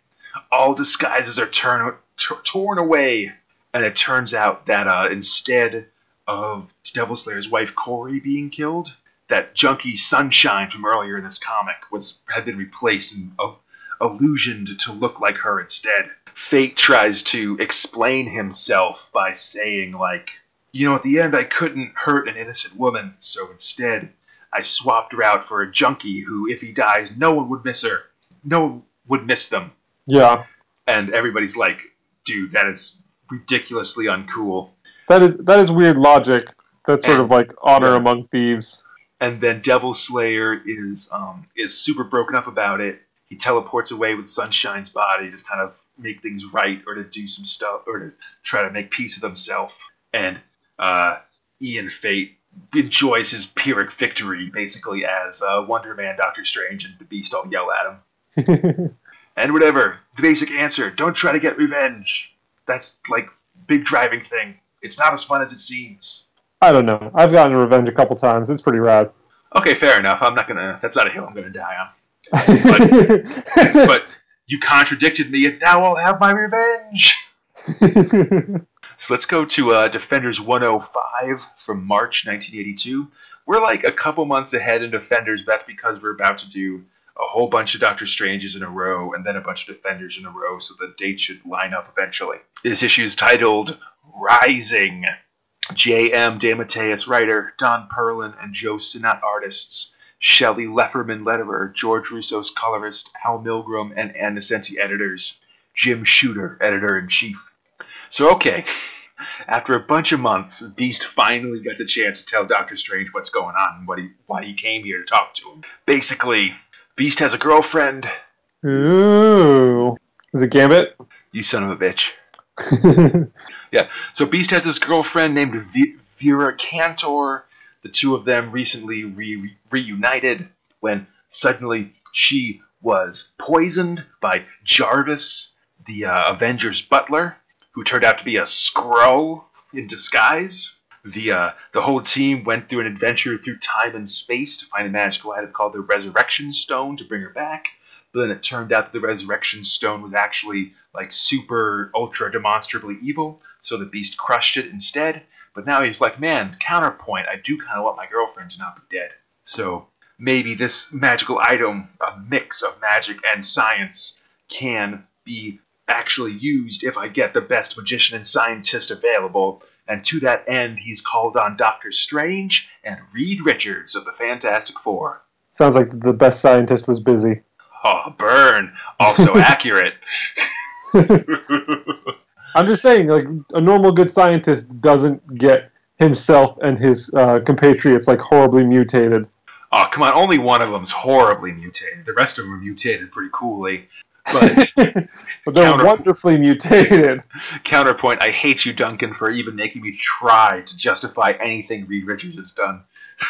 all disguises are turn, t- torn away. And it turns out that uh, instead of Devil Slayer's wife Corey being killed, that junkie Sunshine from earlier in this comic was had been replaced and uh, illusioned to look like her instead. Fate tries to explain himself by saying, like, you know, at the end I couldn't hurt an innocent woman, so instead I swapped her out for a junkie who, if he dies, no one would miss her. No one would miss them. Yeah, And everybody's like, dude, that is ridiculously uncool. that is that is weird logic. That's sort And- of like honor yeah. among thieves. And then Devil Slayer is um, is super broken up about it. He teleports away with Sunshine's body to kind of make things right, or to do some stuff, or to try to make peace with himself. And uh, Ian Fate enjoys his Pyrrhic victory, basically as uh, Wonder Man, Doctor Strange, and the Beast all yell at him. [LAUGHS] And whatever, the basic answer: don't try to get revenge. That's like big driving thing. It's not as fun as it seems. I don't know. I've gotten revenge a couple times. It's pretty rad. Okay, fair enough. I'm not gonna. That's not a hill I'm gonna die on. [LAUGHS] But you contradicted me, and now I'll have my revenge. [LAUGHS] So let's go to uh, Defenders 105 from March 1982. We're like a couple months ahead in Defenders. That's because we're about to do a whole bunch of Doctor Stranges in a row, and then a bunch of Defenders in a row, so the dates should line up eventually. This issue is titled Rising. J.M. DeMatteis writer, Don Perlin and Joe Sinnott artists, Shelly Leferman letterer, George Roussos colorist, Hal Milgrom, and Ann Nocenti editors, Jim Shooter editor in chief. So okay, [LAUGHS] after a bunch of months, Beast finally gets a chance to tell Doctor Strange what's going on and what he why he came here to talk to him. Basically, Beast has a girlfriend. Ooh. Is it Gambit? You son of a bitch. [LAUGHS] Yeah, so Beast has this girlfriend named v- Vera Cantor. The two of them recently re- reunited when suddenly she was poisoned by Jarvis, the uh, Avengers butler, who turned out to be a Skrull in disguise. The uh, the whole team went through an adventure through time and space to find a magical item called the Resurrection Stone to bring her back. But then it turned out that the Resurrection Stone was actually like super ultra demonstrably evil, so the Beast crushed it instead. But now he's like, man, counterpoint, I do kind of want my girlfriend to not be dead. So maybe this magical item, a mix of magic and science, can be actually used if I get the best magician and scientist available. And to that end, he's called on Doctor Strange and Reed Richards of the Fantastic Four. Sounds like the best scientist was busy. Oh, burn! Also [LAUGHS] accurate. [LAUGHS] I'm just saying, like a normal good scientist doesn't get himself and his uh, compatriots like horribly mutated. Oh, come on, only one of them's horribly mutated. The rest of them are mutated pretty coolly. But [LAUGHS] but they're Counter- wonderfully mutated. counterpoint, I hate you, Duncan, for even making me try to justify anything Reed Richards has done.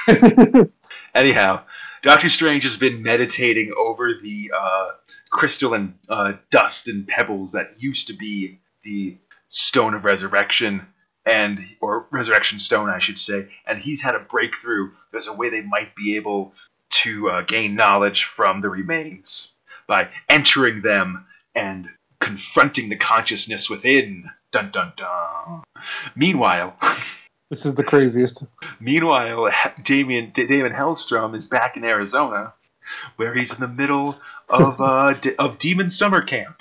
[LAUGHS] Anyhow, Doctor Strange has been meditating over the uh, crystal and uh, dust and pebbles that used to be the Stone of Resurrection, and or Resurrection Stone, I should say. And he's had a breakthrough. There's a way they might be able to uh, gain knowledge from the remains. by entering them and confronting the consciousness within. Dun dun dun. Meanwhile, [LAUGHS] This is the craziest. meanwhile, Damien D- Daimon Hellstrom is back in Arizona, where he's in the middle of uh, of Demon Summer Camp.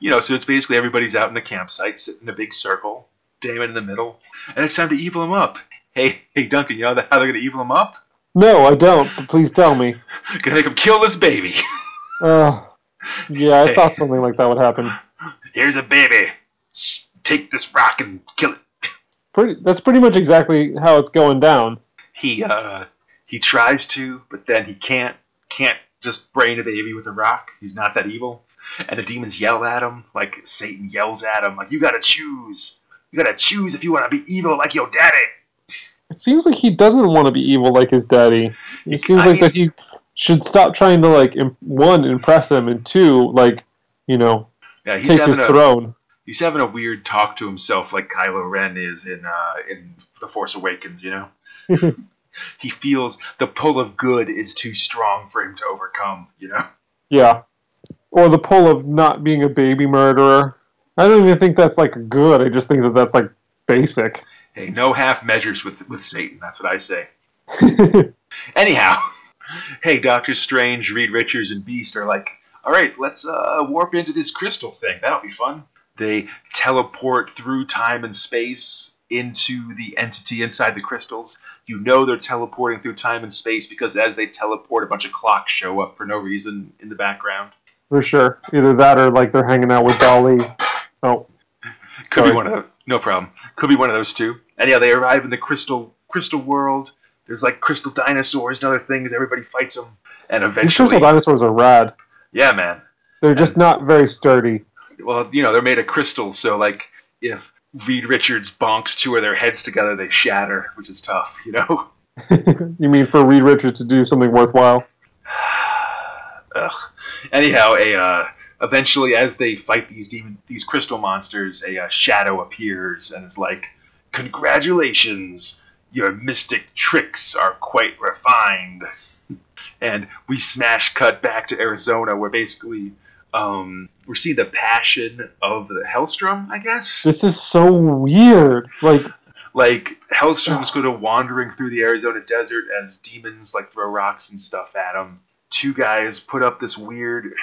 You know, so it's basically everybody's out in the campsite, sitting in a big circle. Daimon in the middle, and it's time to evil him up. Hey, hey, Duncan, you know how they're gonna evil him up? No, I don't. But please tell me. [LAUGHS] Gonna make him kill this baby. [LAUGHS] Uh, yeah, I thought something like that would happen. [LAUGHS] Here's a baby. Take this rock and kill it. Pretty. That's pretty much exactly how it's going down. He uh he tries to, but then he can't can't just brain a baby with a rock. He's not that evil. And the demons yell at him, like Satan yells at him, like you gotta choose. You gotta choose if you wanna be evil like your daddy. It seems like he doesn't want to be evil like his daddy. It seems I like mean- that he should stop trying to like im- one impress him and two like you know Yeah, he's take having his a throne. he's having a weird talk to himself like Kylo Ren is in uh in The Force Awakens, you know? [LAUGHS] he feels the pull of good is too strong for him to overcome, you know? Yeah, or the pull of not being a baby murderer. I don't even think that's like good. I just think that that's like basic. Hey, no half measures with with Satan. That's what I say. [LAUGHS] Anyhow, [LAUGHS] hey, Doctor Strange, Reed Richards, and Beast are like, all right, let's uh, warp into this crystal thing. That'll be fun. They teleport through time and space into the entity inside the crystals. You know they're teleporting through time and space because as they teleport, a bunch of clocks show up for no reason in the background. For sure. Either that or like they're hanging out with Dolly. Oh, Could Sorry. be one of no problem. Could be one of those two. Anyhow, they arrive in the crystal crystal world. There's like crystal dinosaurs and other things. Everybody fights them, and these eventually, crystal dinosaurs are rad. yeah, man. They're just not very sturdy. Well, you know, they're made of crystal, so like if Reed Richards bonks two of their heads together, they shatter, which is tough, you know. [LAUGHS] you mean for Reed Richards to do something worthwhile? [SIGHS] Ugh. Anyhow, a uh, eventually, as they fight these demon, these crystal monsters, a uh, shadow appears and is like, "Congratulations, your mystic tricks are quite refined." [LAUGHS] and we smash cut back to Arizona, where basically um, we're seeing the passion of the Hellstrom, I guess. This is so weird. Like, like Hellstrom's going to wandering through the Arizona desert as demons like throw rocks and stuff at him. Two guys put up this weird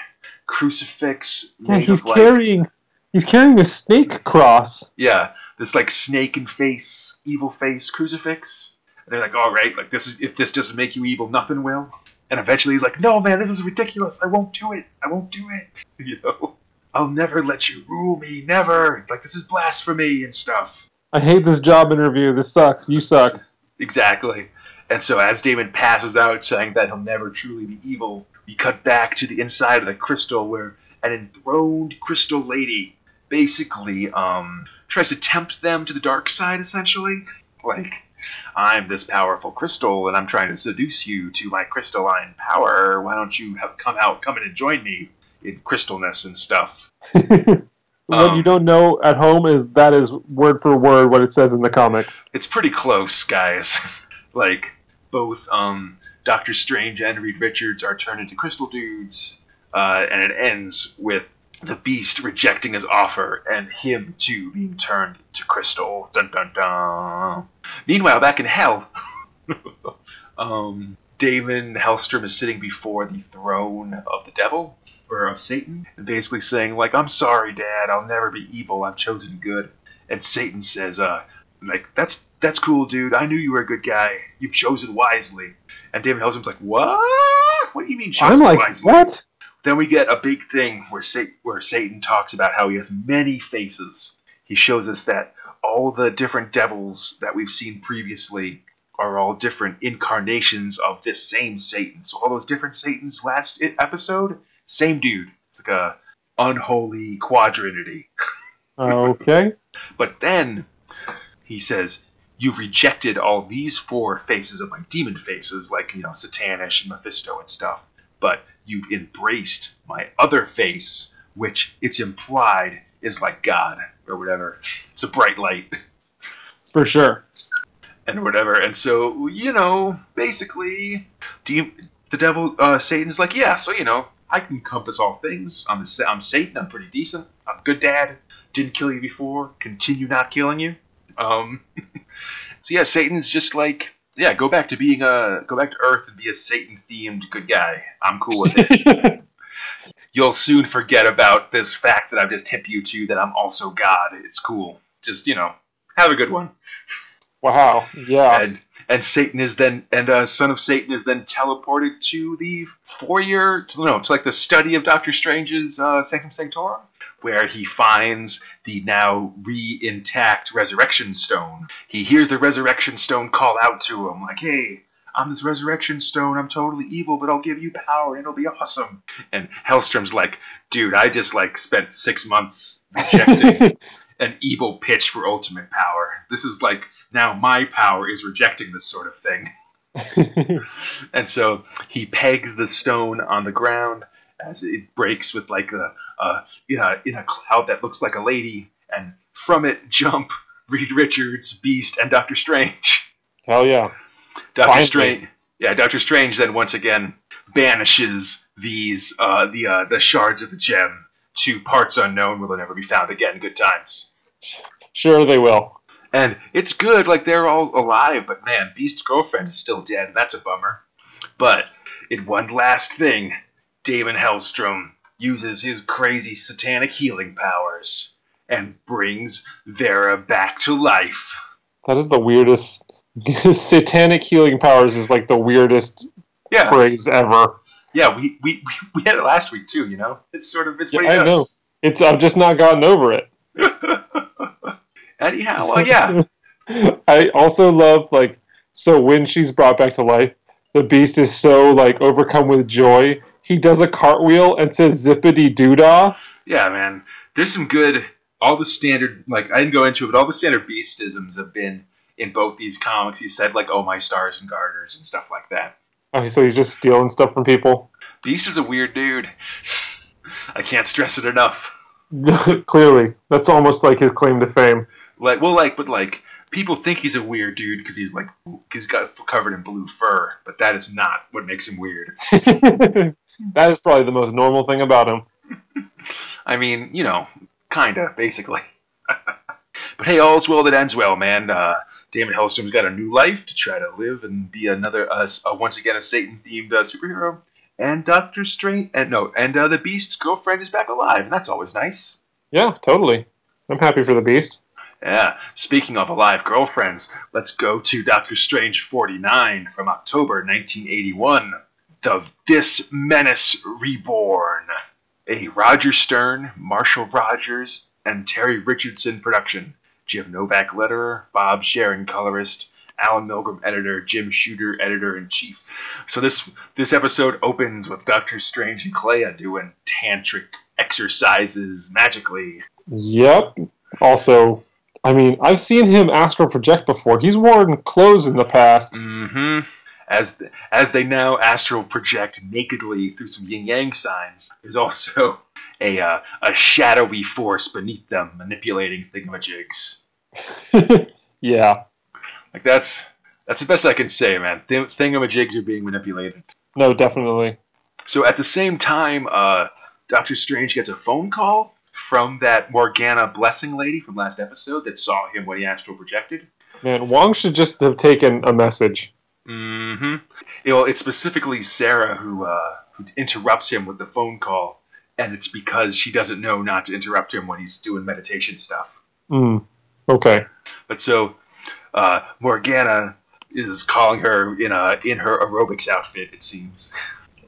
crucifix yeah, he's of like carrying he's carrying a snake cross. yeah, this like snake and face, evil face crucifix. And they're like, all right, like this is if this doesn't make you evil, nothing will. And eventually he's like, no man, this is ridiculous. I won't do it. I won't do it. [LAUGHS] You know, I'll never let you rule me. Never. It's like this is blasphemy and stuff. I hate this job interview. This sucks. You suck. Exactly. And so as Daimon passes out saying that he'll never truly be evil, we cut back to the inside of the crystal where an enthroned crystal lady basically um, tries to tempt them to the dark side, essentially. Like, I'm this powerful crystal and I'm trying to seduce you to my crystalline power. Why don't you have come out, come in and join me in crystalness and stuff? [LAUGHS] what Um, you don't know at home is that is word for word what it says in the comic. it's pretty close, guys. [LAUGHS] like both um, Doctor Strange and Reed Richards are turned into crystal dudes, uh, and it ends with the Beast rejecting his offer and him too being turned to crystal. Dun dun dun. Meanwhile, back in Hell, [LAUGHS] um, Daimon Hellstrom is sitting before the throne of the devil or of Satan, and basically saying like, "I'm sorry, Dad. I'll never be evil. I've chosen good." And Satan says, "Uh." Like that's that's cool, dude. I knew you were a good guy. You've chosen wisely. And David Hellstrom's like, what? What do you mean chosen I'm like, wisely? what? Then we get a big thing where Sa- where Satan talks about how he has many faces. He shows us that all the different devils that we've seen previously are all different incarnations of this same Satan. So all those different Satans last episode, same dude. It's like a unholy quadrinity. Okay. [LAUGHS] But then he says, You've rejected all these four faces of my demon faces, like, you know, Satanish and Mephisto and stuff. But you've embraced my other face, which it's implied is like God or whatever. It's a bright light For sure. and whatever. And so, you know, basically, de- the devil, uh, Satan's like, Yeah, so, you know, I can encompass all things. I'm, the, I'm Satan. I'm pretty decent. I'm good dad. Didn't kill you before. Continue not killing you. Um, [LAUGHS] so yeah, Satan's just like yeah, go back to being a go back to Earth and be a Satan themed good guy. I'm cool with it. [LAUGHS] You'll soon forget about this fact that I've just tipped you to that I'm also God. It's cool. Just you know, have a good one. Wow. Yeah. And and Satan is then and uh, son of Satan is then teleported to the four year no to like the study of Doctor Strange's uh, Sanctum Sanctorum, where he finds the now re intact Resurrection Stone. He hears the Resurrection Stone call out to him like, "Hey." I'm this resurrection stone. I'm totally evil, but I'll give you power and it'll be awesome. And Hellstrom's like, dude, I just like spent six months rejecting [LAUGHS] an evil pitch for ultimate power. This is like now my power is rejecting this sort of thing. [LAUGHS] and so he pegs the stone on the ground as it breaks with like a, a in a in a cloud that looks like a lady, and from it jump [LAUGHS] Reed Richards, Beast, and Doctor Strange. Hell yeah. Doctor. Strange, yeah, Doctor Strange then once again banishes these uh, the uh, the shards of the gem to parts unknown where they'll never be found again. Good times. Sure they will. And it's good, like they're all alive, but man, Beast's girlfriend is still dead, and that's a bummer. But in one last thing, Daimon Hellstrom uses his crazy satanic healing powers and brings Vera back to life. That is the weirdest. [LAUGHS] Satanic healing powers is like the weirdest Yeah, phrase ever. yeah, we, we, [LAUGHS] we had it last week too. You know, it's sort of it's Yeah, I know. It's I've just not gotten over it. [LAUGHS] Anyhow, well, yeah, I also love like so when she's brought back to life, the beast is so like overcome with joy. He does a cartwheel and says zippity doodah. yeah, man. There's some good. All the standard, like I didn't go into it, but all the standard beastisms have been in both these comics. He said like, "Oh my stars and garters" and stuff like that. Okay, so he's just stealing stuff from people. Beast is a weird dude. I can't stress it enough. [LAUGHS] Clearly, that's almost like his claim to fame. Like, well, like, but like, people think he's a weird dude because he's like, he's got covered in blue fur, but that is not what makes him weird. [LAUGHS] that is probably the most normal thing about him. [LAUGHS] I mean, you know, kinda, basically. [LAUGHS] but hey, all's well that ends well, man. Uh, Daimon Hellstrom's got a new life to try to live and be another, uh, uh, once again, a Satan-themed uh, superhero. And Doctor Strange, and no, and uh, the Beast's girlfriend is back alive, and that's always nice. Yeah, totally. I'm happy for the beast. Yeah, speaking of alive girlfriends, let's go to Doctor Strange 49 from October 1981. The This Menace Reborn. A Roger Stern, Marshall Rogers, and Terry Richardson production. Jim Novak letterer, Bob Sharen colorist, Allen Milgrom editor, Jim Shooter editor in chief. So this this episode opens with Doctor Strange and Clea doing tantric exercises magically. Yep. Also, I mean, I've seen him astral project before. He's worn clothes in the past. Mm-hmm. As as they now astral project nakedly through some yin yang signs, there's also a uh, a shadowy force beneath them manipulating thingamajigs. [LAUGHS] yeah. Like that's that's the best I can say, man. Th- thingamajigs are being manipulated. No, definitely. So at the same time, uh, Doctor Strange gets a phone call from that Morgana blessing lady from last episode that saw him when he astral projected. Man, Wong should just have taken a message. Mm-hmm. You know, it's specifically Sara who uh, who interrupts him with the phone call, and it's because she doesn't know not to interrupt him when he's doing meditation stuff. Mm. Okay. But so uh, Morgana is calling her in a in her aerobics outfit, it seems,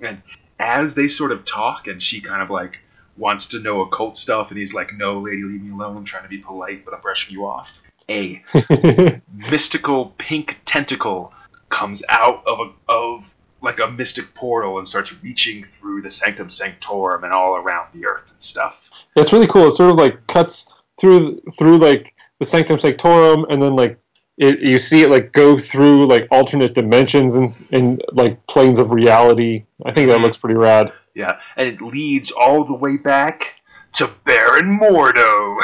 and as they sort of talk, and she kind of like wants to know occult stuff, and he's like, "No, lady, leave me alone. I'm trying to be polite, but I'm brushing you off." A [LAUGHS] mystical pink tentacle comes out of a, of like a mystic portal and starts reaching through the sanctum sanctorum and all around the earth and stuff. it's really cool. It sort of like cuts through through like the Sanctum Sanctorum, and then like it, you see it like go through like alternate dimensions and and like planes of reality. I think that Mhm. looks pretty rad. Yeah, and it leads all the way back to Baron Mordo.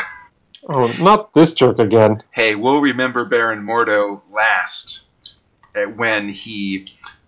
Oh, not this jerk again. hey, we'll remember Baron Mordo last uh, when he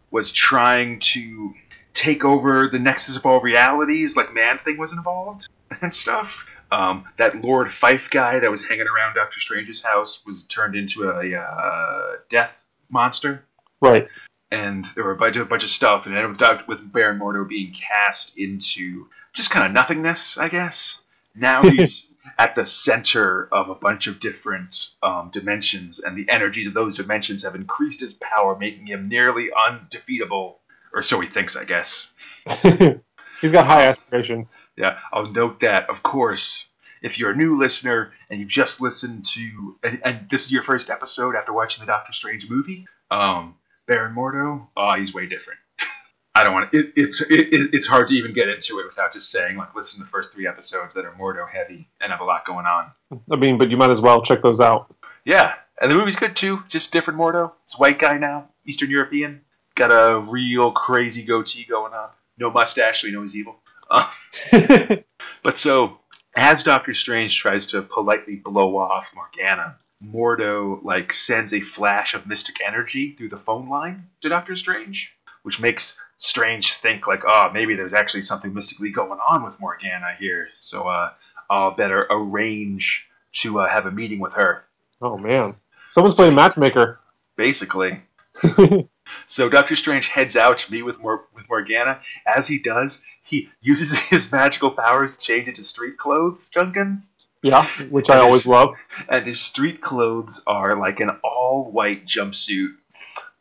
was trying to take over the nexus of all realities, like Man Thing was involved [LAUGHS] and stuff. Um, that Lord Fife guy that was hanging around Doctor Strange's house was turned into a uh, death monster, Right. And there were a bunch of bunch of stuff, and then with Doc- with Baron Mordo being cast into just kind of nothingness, I guess. Now [LAUGHS] he's at the center of a bunch of different um, dimensions, and the energies of those dimensions have increased his power, making him nearly undefeatable, or so he thinks, I guess. [LAUGHS] He's got high aspirations. Yeah, I'll note that, of course, if you're a new listener and you've just listened to, and, and this is your first episode after watching the Doctor Strange movie, um, Baron Mordo, oh, he's way different. I don't want to. It, it's it, it- it's hard to even get into it without just saying like listen to the first three episodes that are Mordo heavy and have a lot going on. I mean, but you might as well check those out. Yeah, and the movie's good too. Just different Mordo. It's a white guy now, Eastern European. Got a real crazy goatee going on. No mustache, so you know he's evil. Uh, [LAUGHS] But so, as Doctor Strange tries to politely blow off Morgana, Mordo like sends a flash of mystic energy through the phone line to Doctor Strange, which makes Strange think like, oh, maybe there's actually something mystically going on with Morgana here. So, uh, I'll better arrange to uh, have a meeting with her. oh man, someone's playing matchmaker. Basically, [LAUGHS] So Doctor Strange heads out to meet with Mor- with Morgana. As he does, he uses [LAUGHS] his magical powers to change into street clothes, Duncan. Yeah, which I always love. And his street clothes are like an all white jumpsuit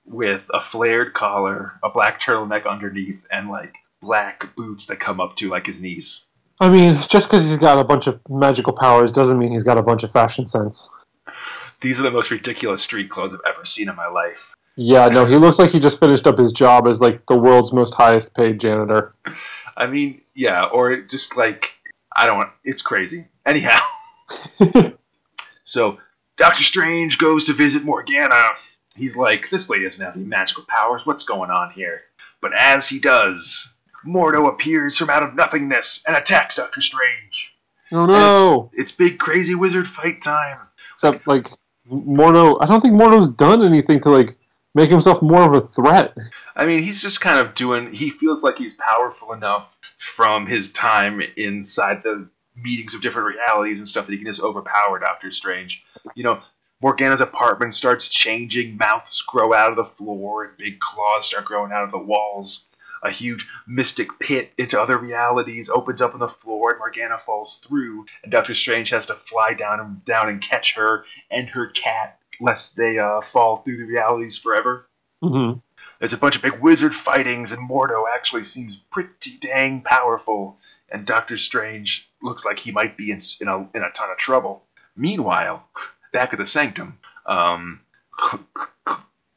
with a flared collar, a black turtleneck underneath, and like black boots that come up to like his knees. I mean, just because he's got a bunch of magical powers doesn't mean he's got a bunch of fashion sense. These are the most ridiculous street clothes I've ever seen in my life. Yeah, no, he looks like he just finished up his job as like the world's most highest paid janitor. I mean, yeah, or just like I don't. It's crazy. Anyhow. [LAUGHS] So Doctor Strange goes to visit Morgana. He's like, this lady doesn't have any magical powers. What's going on here? But as he does, Mordo appears from out of nothingness and attacks Doctor Strange. Oh no! It's big crazy wizard fight time. Except like Mordo, I don't think Mordo's done anything to like make himself more of a threat. I mean, he's just kind of doing. He feels like he's powerful enough from his time inside the meetings of different realities and stuff that he can just overpower Doctor Strange. You know, Morgana's apartment starts changing. Mouths grow out of the floor, and big claws start growing out of the walls. A huge mystic pit into other realities opens up on the floor, and Morgana falls through. And Doctor Strange has to fly down and down and catch her and her cat, lest they uh, fall through the realities forever. hmm There's a bunch of big wizard fightings, and Mordo actually seems pretty dang powerful. And Doctor Strange looks like he might be in, in, a, in a ton of trouble. Meanwhile, back at the Sanctum, um,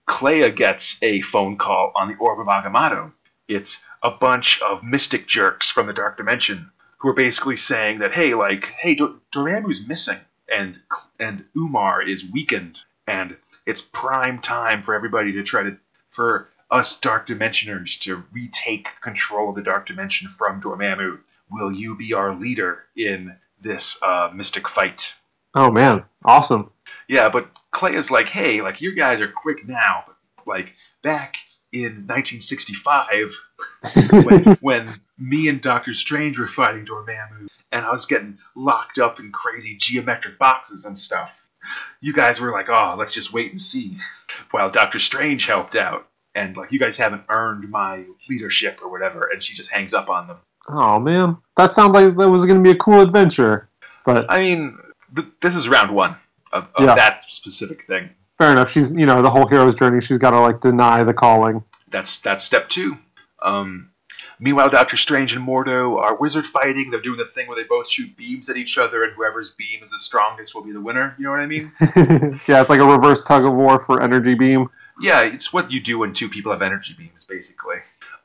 Clea gets a phone call on the Orb of Agamotto. It's a bunch of mystic jerks from the Dark Dimension who are basically saying that, hey, like, hey, Dor- Dormammu's missing, and and Umar is weakened, and it's prime time for everybody to try to for us Dark Dimensioners to retake control of the Dark Dimension from Dormammu. Will you be our leader in this uh, mystic fight? Oh man, awesome. Yeah, but Clea is like, hey, like you guys are quick now, but like back in 1965, when, [LAUGHS] when me and Doctor Strange were fighting Dormammu, and I was getting locked up in crazy geometric boxes and stuff. You guys were like, oh, let's just wait and see, while Doctor Strange helped out, and like you guys haven't earned my leadership or whatever, and she just hangs up on them. Oh man, that sounded like that was going to be a cool adventure. But I mean, th- this is round one of, of Yeah. that specific thing. fair enough. She's you know the whole hero's journey. She's got to like deny the calling. That's that's step two. Um, meanwhile, Doctor Strange and Mordo are wizard fighting. They're doing the thing where they both shoot beams at each other, and whoever's beam is the strongest will be the winner. You know what I mean? [LAUGHS] yeah, it's like a reverse tug of war for energy beam. yeah, it's what you do when two people have energy beams, basically.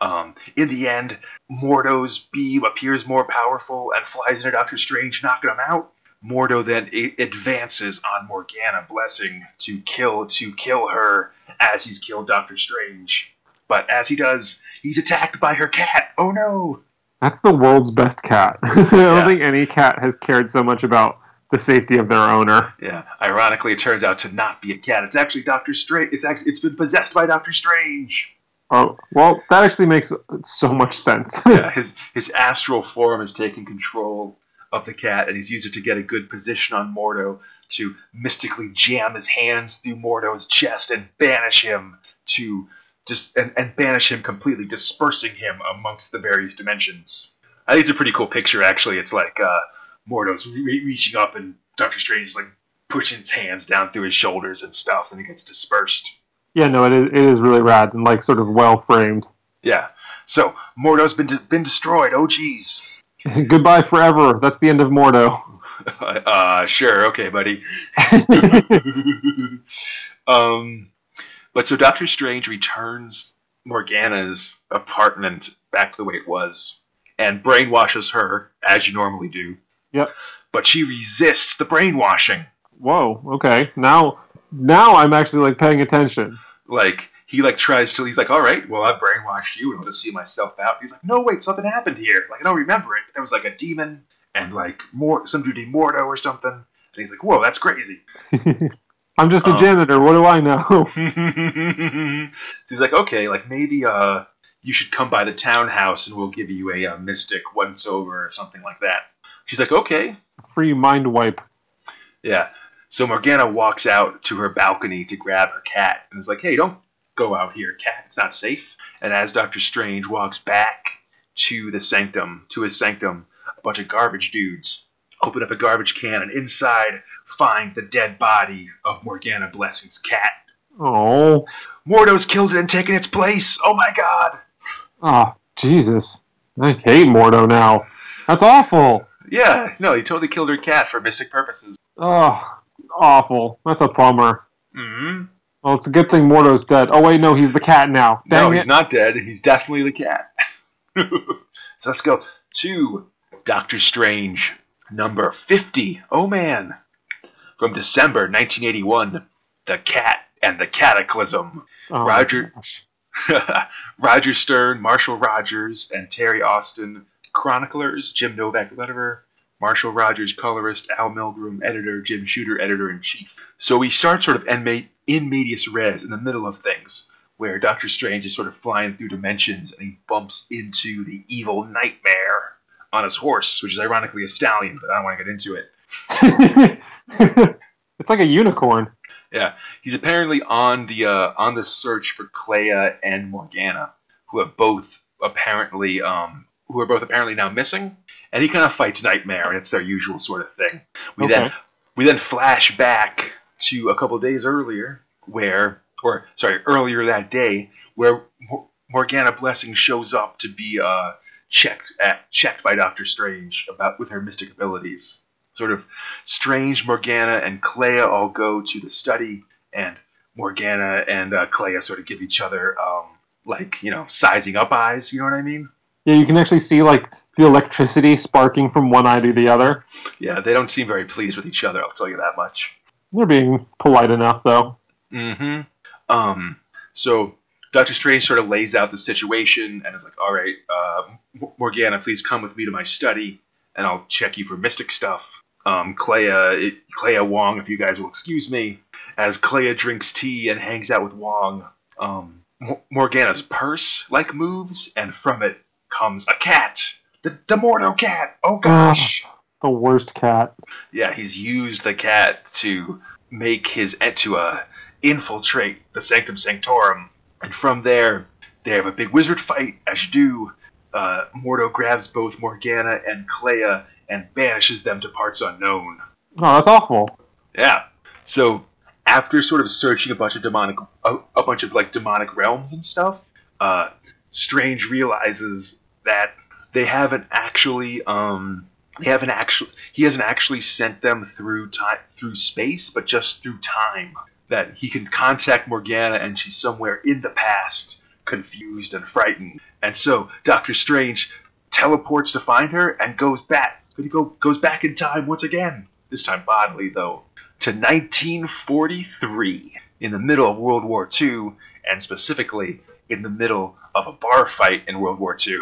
Um, in the end, Mordo's beam appears more powerful and flies into Doctor Strange, knocking him out. Mordo then a- advances on Morgana, blessing to kill to kill her as he's killed Doctor Strange. But as he does, he's attacked by her cat. Oh no! That's the world's best cat. [LAUGHS] I don't Yeah. think any cat has cared so much about the safety of their owner. Yeah. Ironically, it turns out to not be a cat. It's actually Doctor Strange. It's actually it's been possessed by Doctor Strange. Oh, well, that actually makes so much sense. yeah, [LAUGHS] his his astral form has taken control of the cat, and he's used it to get a good position on Mordo to mystically jam his hands through Mordo's chest and banish him to just and, and banish him completely, dispersing him amongst the various dimensions. I think it's a pretty cool picture, actually. It's like uh, Mordo's re- reaching up, and Doctor Strange is like pushing his hands down through his shoulders and stuff, and it gets dispersed. Yeah, no, it is, it is really rad and like sort of well framed. Yeah. So Mordo's been de- been destroyed. Oh, geez. [LAUGHS] Goodbye forever. That's the end of Mordo. [LAUGHS] uh, sure, okay, buddy. [LAUGHS] um, but so Doctor Strange returns Morgana's apartment back to the way it was, and brainwashes her as you normally do. Yep. But she resists the brainwashing. Whoa. Okay. Now, now I'm actually like paying attention. Like he like tries to. He's like, "All right, well I brainwashed you, and I'll just see myself out." He's like, "No, wait, something happened here. Like I don't remember it. But there was like a demon and like more some dude named Mordo or something." And he's like, "Whoa, that's crazy." [LAUGHS] I'm just a Um, janitor. What do I know? [LAUGHS] he's like, okay, like maybe uh, you should come by the townhouse and we'll give you a uh, mystic once over or something like that. She's like, okay, Free mind wipe. yeah. So Morgana walks out to her balcony to grab her cat and is like, hey, don't go out here, cat. It's not safe. And as Doctor Strange walks back to the sanctum, to his sanctum, a bunch of garbage dudes open up a garbage can and inside find the dead body of Morgana Blessing's cat. Oh. Mordo's killed it and taken its place. Oh my god. Oh, Jesus. I hate Mordo now. That's awful. Yeah, no, he totally killed her cat for mystic purposes. Oh, awful. That's a bummer. hmm Well, it's a good thing Mordo's dead. Oh, wait, no, he's the cat now. No, he's it. not dead. He's definitely the cat. [LAUGHS] so let's go to Doctor Strange, number 50. Oh man. From December 1981. The Cat and the Cataclysm. Oh, Roger- [LAUGHS] Roger Stern, Marshall Rogers, and Terry Austin, chroniclers, Jim Novak, letterer, Marshall Rogers, colorist, Al Milgrom, editor, Jim Shooter, editor in chief. So we start sort of en in medias res, in the middle of things, where Doctor Strange is sort of flying through dimensions and he bumps into the evil nightmare on his horse, which is ironically a stallion, but I don't want to get into it. [LAUGHS] it's like a unicorn. Yeah, he's apparently on the uh, on the search for Clea and Morgana, who have both apparently um, who are both apparently now missing. And he kind of fights Nightmare, and it's their usual sort of thing. We then we then flash back to a couple days earlier, where or sorry, earlier that day, where Morgana Blessing shows up to be uh, checked at checked by Doctor Strange about with her mystic abilities. Sort of Strange, Morgana, and Clea all go to the study, and Morgana and uh, Clea sort of give each other um, like you know sizing up eyes. You know what I mean? Yeah, you can actually see like the electricity sparking from one eye to the other. Yeah, they don't seem very pleased with each other. I'll tell you that much. They're being polite enough, though. Mm-hmm. Um, so Doctor Strange sort of lays out the situation and is like, "All right, uh, Morgana, please come with me to my study, and I'll check you for mystic stuff." Um, Clea, it, Clea Wong, if you guys will excuse me, as Clea drinks tea and hangs out with Wong, um, Morgana's purse like moves, and from it comes a cat, the the Mordo cat. Oh gosh. The worst cat. Yeah, he's used the cat to make his uh, infiltrate the Sanctum Sanctorum, and from there they have a big wizard fight. As you do, uh, Mordo grabs both Morgana and Clea and banishes them to parts unknown. Oh, that's awful. Yeah. So after sort of searching a bunch of demonic, a, a bunch of like demonic realms and stuff, uh, Strange realizes that they haven't actually, um, they haven't actually, he hasn't actually sent them through time, through space, but just through time. That he can contact Morgana and she's somewhere in the past, confused and frightened. And so Doctor Strange teleports to find her and goes back. He go, goes back in time once again. This time bodily, though, to 1943, in the middle of World War II, and specifically in the middle of a bar fight in World War II.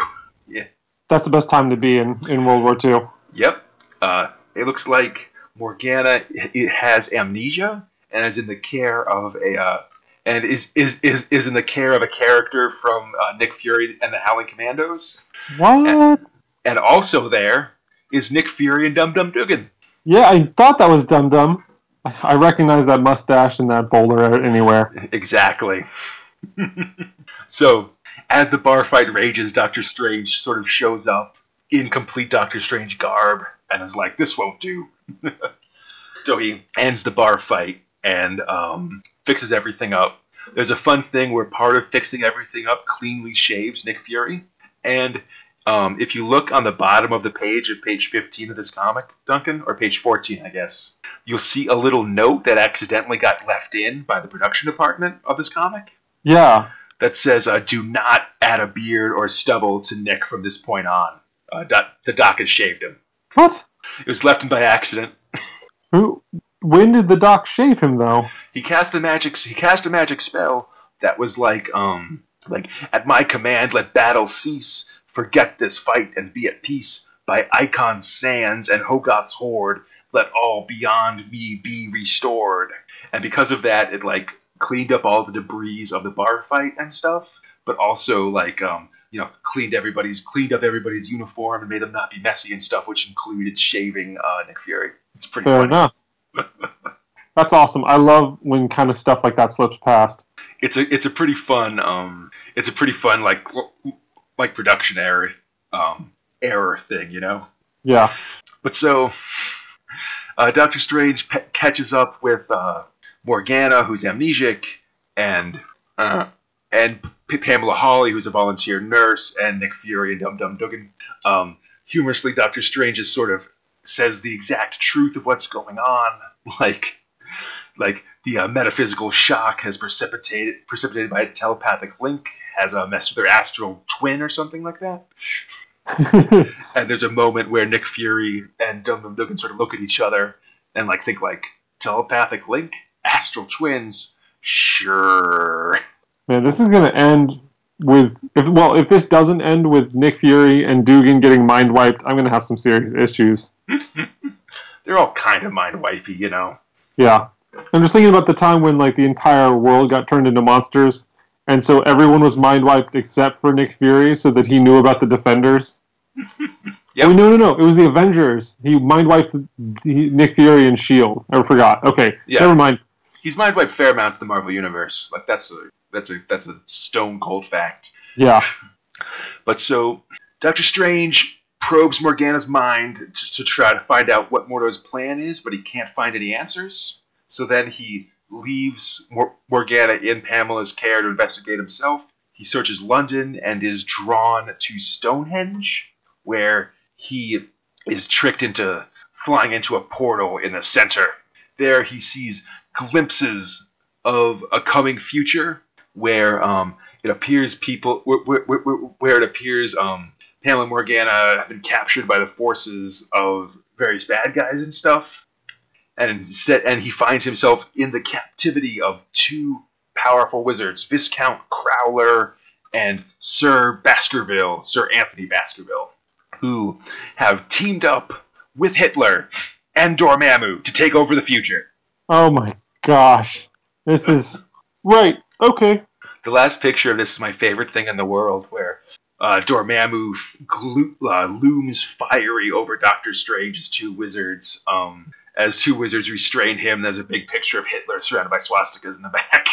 [LAUGHS] That's the best time to be in, in World War II. Yep. Uh, it looks like Morgana i- has amnesia and is in the care of a uh, and is is is, is in the care of a character from uh, Nick Fury and the Howling Commandos. What? And also there is Nick Fury and Dum Dum Dugan. Yeah, I thought that was Dum Dum. I recognize that mustache and that bowler anywhere. Exactly. [LAUGHS] so, as the bar fight rages, Doctor Strange sort of shows up in complete Doctor Strange garb and is like, "This won't do." [LAUGHS] so he ends the bar fight and um, fixes everything up. There's a fun thing where part of fixing everything up cleanly shaves Nick Fury, and um, if you look on the bottom of the page of page 15 of this comic, Duncan, or page 14, I guess, you'll see a little note that accidentally got left in by the production department of this comic Yeah. That says, uh, "Do not add a beard or stubble to Nick from this point on." Uh, doc, the doc has shaved him. What? It was left him by accident. Who? When did the doc shave him though? He cast the magic. He cast a magic spell that was like, um, like at my command, let battle cease. Forget this fight and be at peace. By Ikonn's sands and Hoggoth's horde, let all beyond me be restored. And because of that, it like cleaned up all the debris of the bar fight and stuff, but also like um, you know, cleaned everybody's cleaned up everybody's uniform and made them not be messy and stuff, which included shaving uh, Nick Fury. It's pretty Fair funny. enough. [LAUGHS] That's awesome. I love when kind of stuff like that slips past. it's a it's a pretty fun um it's a pretty fun like like production error um error thing you know Yeah. but so uh, Doctor Strange pe- catches up with uh, Morgana who's amnesic and uh, and P- Pamela Hawley who's a volunteer nurse and Nick Fury and Dum Dum Dugan um humorously Doctor Strange just sort of says the exact truth of what's going on. [LAUGHS] Like like the uh, metaphysical shock has precipitated precipitated by a telepathic link has uh, messed with their astral twin or something like that. [LAUGHS] And there's a moment where Nick Fury and Dum Dum Dugan sort of look at each other and like think like telepathic link, astral twins, sure. Man, this is gonna end with if well, if this doesn't end with Nick Fury and Dugan getting mind wiped, I'm gonna have some serious issues. [LAUGHS] They're all kind of mind wipey, you know. Yeah. I'm just thinking about the time when like the entire world got turned into monsters, and so everyone was mind wiped except for Nick Fury, so that he knew about the Defenders. [LAUGHS] Yep. Oh, no, no, no! It was the Avengers. He mind wiped Nick Fury and Shield. I forgot. Okay, Yeah. never mind. He's mind wiped fair amount to the Marvel universe. Like that's a that's a that's a stone cold fact. Yeah, But so Doctor Strange probes Morgana's mind to, to try to find out what Mordo's plan is, but he can't find any answers. So then he leaves Mor- Morgana in Pamela's care to investigate himself. He searches London and is drawn to Stonehenge, where he is tricked into flying into a portal in the center. There he sees glimpses of a coming future where um, it appears people where, where, where, where it appears um, Pamela Morgana have been captured by the forces of various bad guys and stuff, and set, and he finds himself in the captivity of two powerful wizards, Viscount Crowler and Sir Baskerville, Sir Anthony Baskerville, who have teamed up with Hitler and Dormammu to take over the future. Oh my gosh. This is right. Okay. The last picture of this is my favorite thing in the world, where uh, Dormammu glu- uh, looms fiery over Doctor Strange's two wizards. Um, as two wizards restrain him, there's a big picture of Hitler surrounded by swastikas in the back.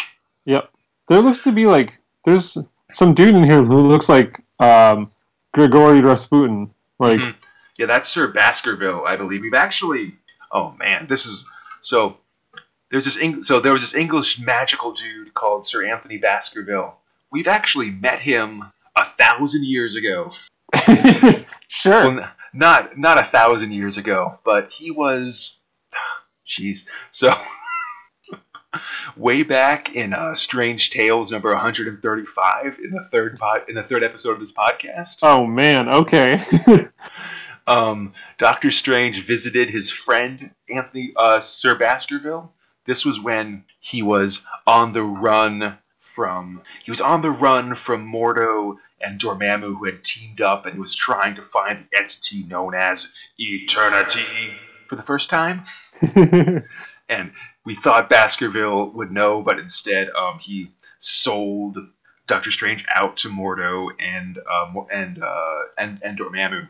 Yep. There looks to be like there's some dude in here who looks like um, Grigory Rasputin. Like Mhm. Yeah, that's Sir Baskerville, I believe. We've actually, oh man, this is so. There's this Eng- so there was this English magical dude called Sir Anthony Baskerville. We've actually met him a thousand years ago. [LAUGHS] sure. Well, not not a thousand years ago, but he was. [SIGHS] Jeez. So [LAUGHS] way back in uh, Strange Tales number 135 in the third pod, in the third episode of this podcast, Oh man. Okay. [LAUGHS] um, Doctor Strange visited his friend Anthony uh, Sir Baskerville. This was when he was on the run from he was on the run from Mordo and Dormammu, who had teamed up and was trying to find the entity known as Eternity for the first time. [LAUGHS] And we thought Baskerville would know, but instead um, he sold Doctor Strange out to Mordo and um, and uh, and and Dormammu.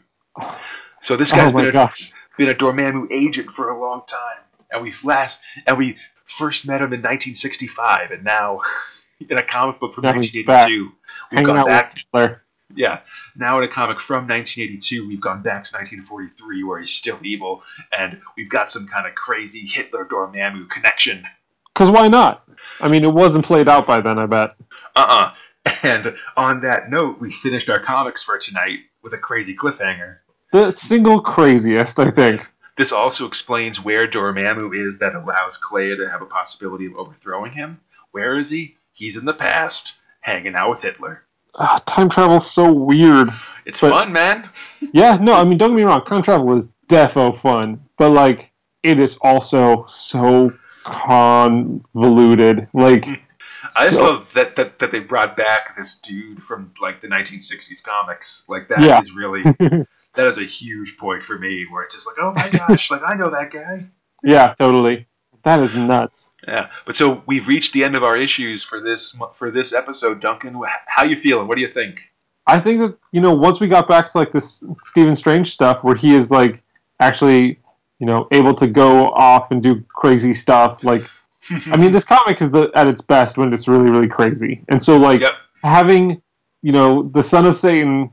So this guy's oh been a, gosh. been a Dormammu agent for a long time, and we last and we first met him in 1965, and now [LAUGHS] in a comic book from Now he's 1982, we've gone back. Hitler. Yeah, now in a comic from 1982, we've gone back to 1943, where he's still evil, and we've got some kind of crazy Hitler Dormammu connection. Because why not? I mean, it wasn't played out by then, I bet. Uh-uh. And on that note, we finished our comics for tonight with a crazy cliffhanger. The single craziest, I think. This also explains where Dormammu is that allows Clea to have a possibility of overthrowing him. Where is he? He's in the past, hanging out with Hitler. Ah, time travel's so weird. It's But- fun, man. [LAUGHS] Yeah, no, I mean, don't get me wrong. Time travel is defo fun, but like, it is also so convoluted. Like, [LAUGHS] I just so- love that, that that they brought back this dude from like the 1960s comics. Like that is Yeah. really [LAUGHS] that is a huge point for me. Where it's just like, oh my gosh, like I know that guy. [LAUGHS] yeah, totally. That is nuts. Yeah, but so we've reached the end of our issues for this for this episode, Duncan. How you feeling? What do you think? I think that you know once we got back to like this Stephen Strange stuff where he is like actually you know able to go off and do crazy stuff. Like I mean, this [LAUGHS] comic is the at its best when it's really really crazy, and so like Yep. having you know the son of Satan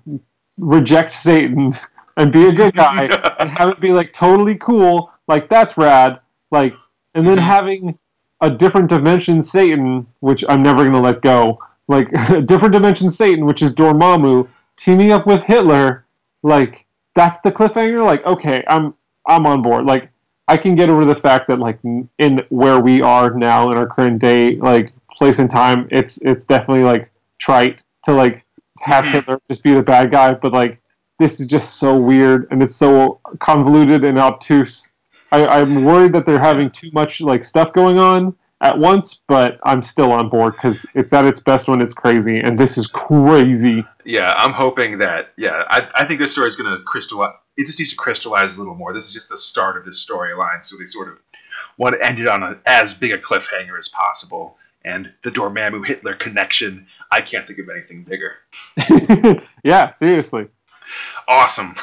reject Satan and be a good [LAUGHS] guy and have it be like totally cool, like that's rad. Like and then Mhm. having a different dimension Satan, which I'm never gonna let go. Like [LAUGHS] a different dimension Satan, which is Dormammu, teaming up with Hitler. Like that's the cliffhanger. Like okay, I'm I'm on board. Like I can get over the fact that like in where we are now in our current day, like place and time, it's it's definitely like trite to like have Mhm. Hitler just be the bad guy, but like this is just so weird and it's so convoluted and obtuse. I, I'm worried that they're having too much like stuff going on at once, but I'm still on board because it's at its best when it's crazy, and this is crazy. Yeah, I'm hoping that. Yeah, I, I think this story is going to crystallize. It just needs to crystallize a little more. This is just the start of this storyline, so they sort of want to end it on a, as big a cliffhanger as possible. And the Dormammu Hitler connection, I can't think of anything bigger. [LAUGHS] yeah, seriously. Awesome.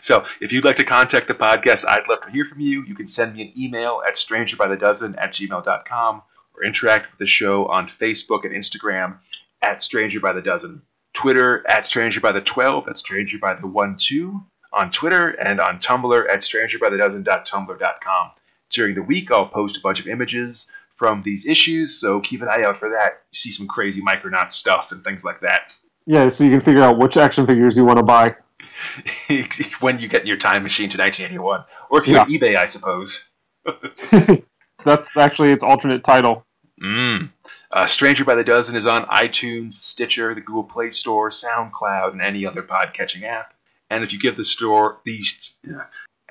So, if you'd like to contact the podcast, I'd love to hear from you. You can send me an email at strangerbythedozen at gmail.com or interact with the show on Facebook and Instagram at Stranger by the Dozen. Twitter at Stranger by the 12, at Stranger by the 1 2 on Twitter, and on Tumblr at strangerbythedozen.tumblr.com. During the week, I'll post a bunch of images from these issues, so keep an eye out for that. You see some crazy Micronaut stuff and things like that. Yeah, so you can figure out which action figures you want to buy. [LAUGHS] when you get in your time machine to 1981, or if you're Yeah. on eBay, I suppose. [LAUGHS] That's actually its alternate title. Mm. Uh, Stranger by the Dozen is on iTunes, Stitcher, the Google Play Store, SoundCloud, and any other pod-catching app. And if you give the store these,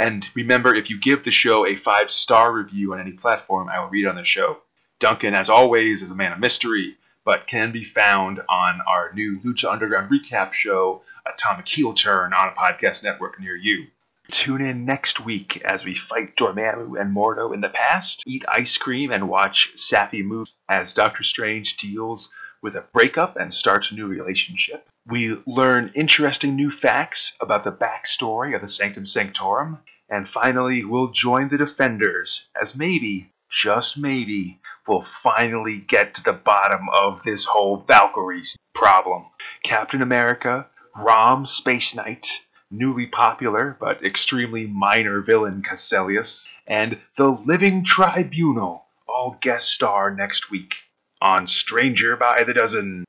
and remember, if you give the show a five-star review on any platform, I will read on the show. Duncan, as always, is a man of mystery, but can be found on our new Lucha Underground recap show, Atomic Heel Turn, on a podcast network near you. Tune in next week as we fight Dormammu and Mordo in the past, eat ice cream, and watch Sappy move as Doctor Strange deals with a breakup and starts a new relationship. We learn interesting new facts about the backstory of the Sanctum Sanctorum. And finally, we'll join the Defenders as maybe, just maybe, we'll finally get to the bottom of this whole Valkyries problem. Captain America, Rom Space Knight, newly popular but extremely minor villain Kaecilius, and the Living Tribunal all guest star next week on Stranger by the Dozen.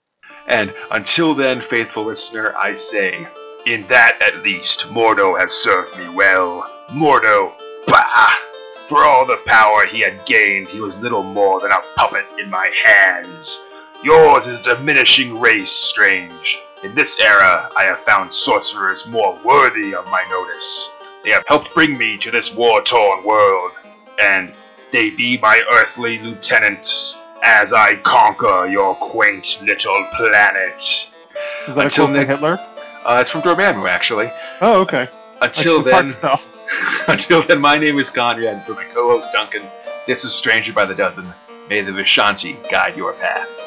And until then, faithful listener, I say, in that at least, Mordo has served me well. Mordo, bah! For all the power he had gained, he was little more than a puppet in my hands. Yours is diminishing race, Strange. In this era, I have found sorcerers more worthy of my notice. They have helped bring me to this war-torn world, and they be my earthly lieutenants as I conquer your quaint little planet. Is that Until a quote from Hitler? Uh, it's from Dormammu, actually. Oh, okay. Until then. [LAUGHS] until then, my name is Conrad. And for my co-host Duncan, This is Stranger by the Dozen. May the Vishanti guide your path.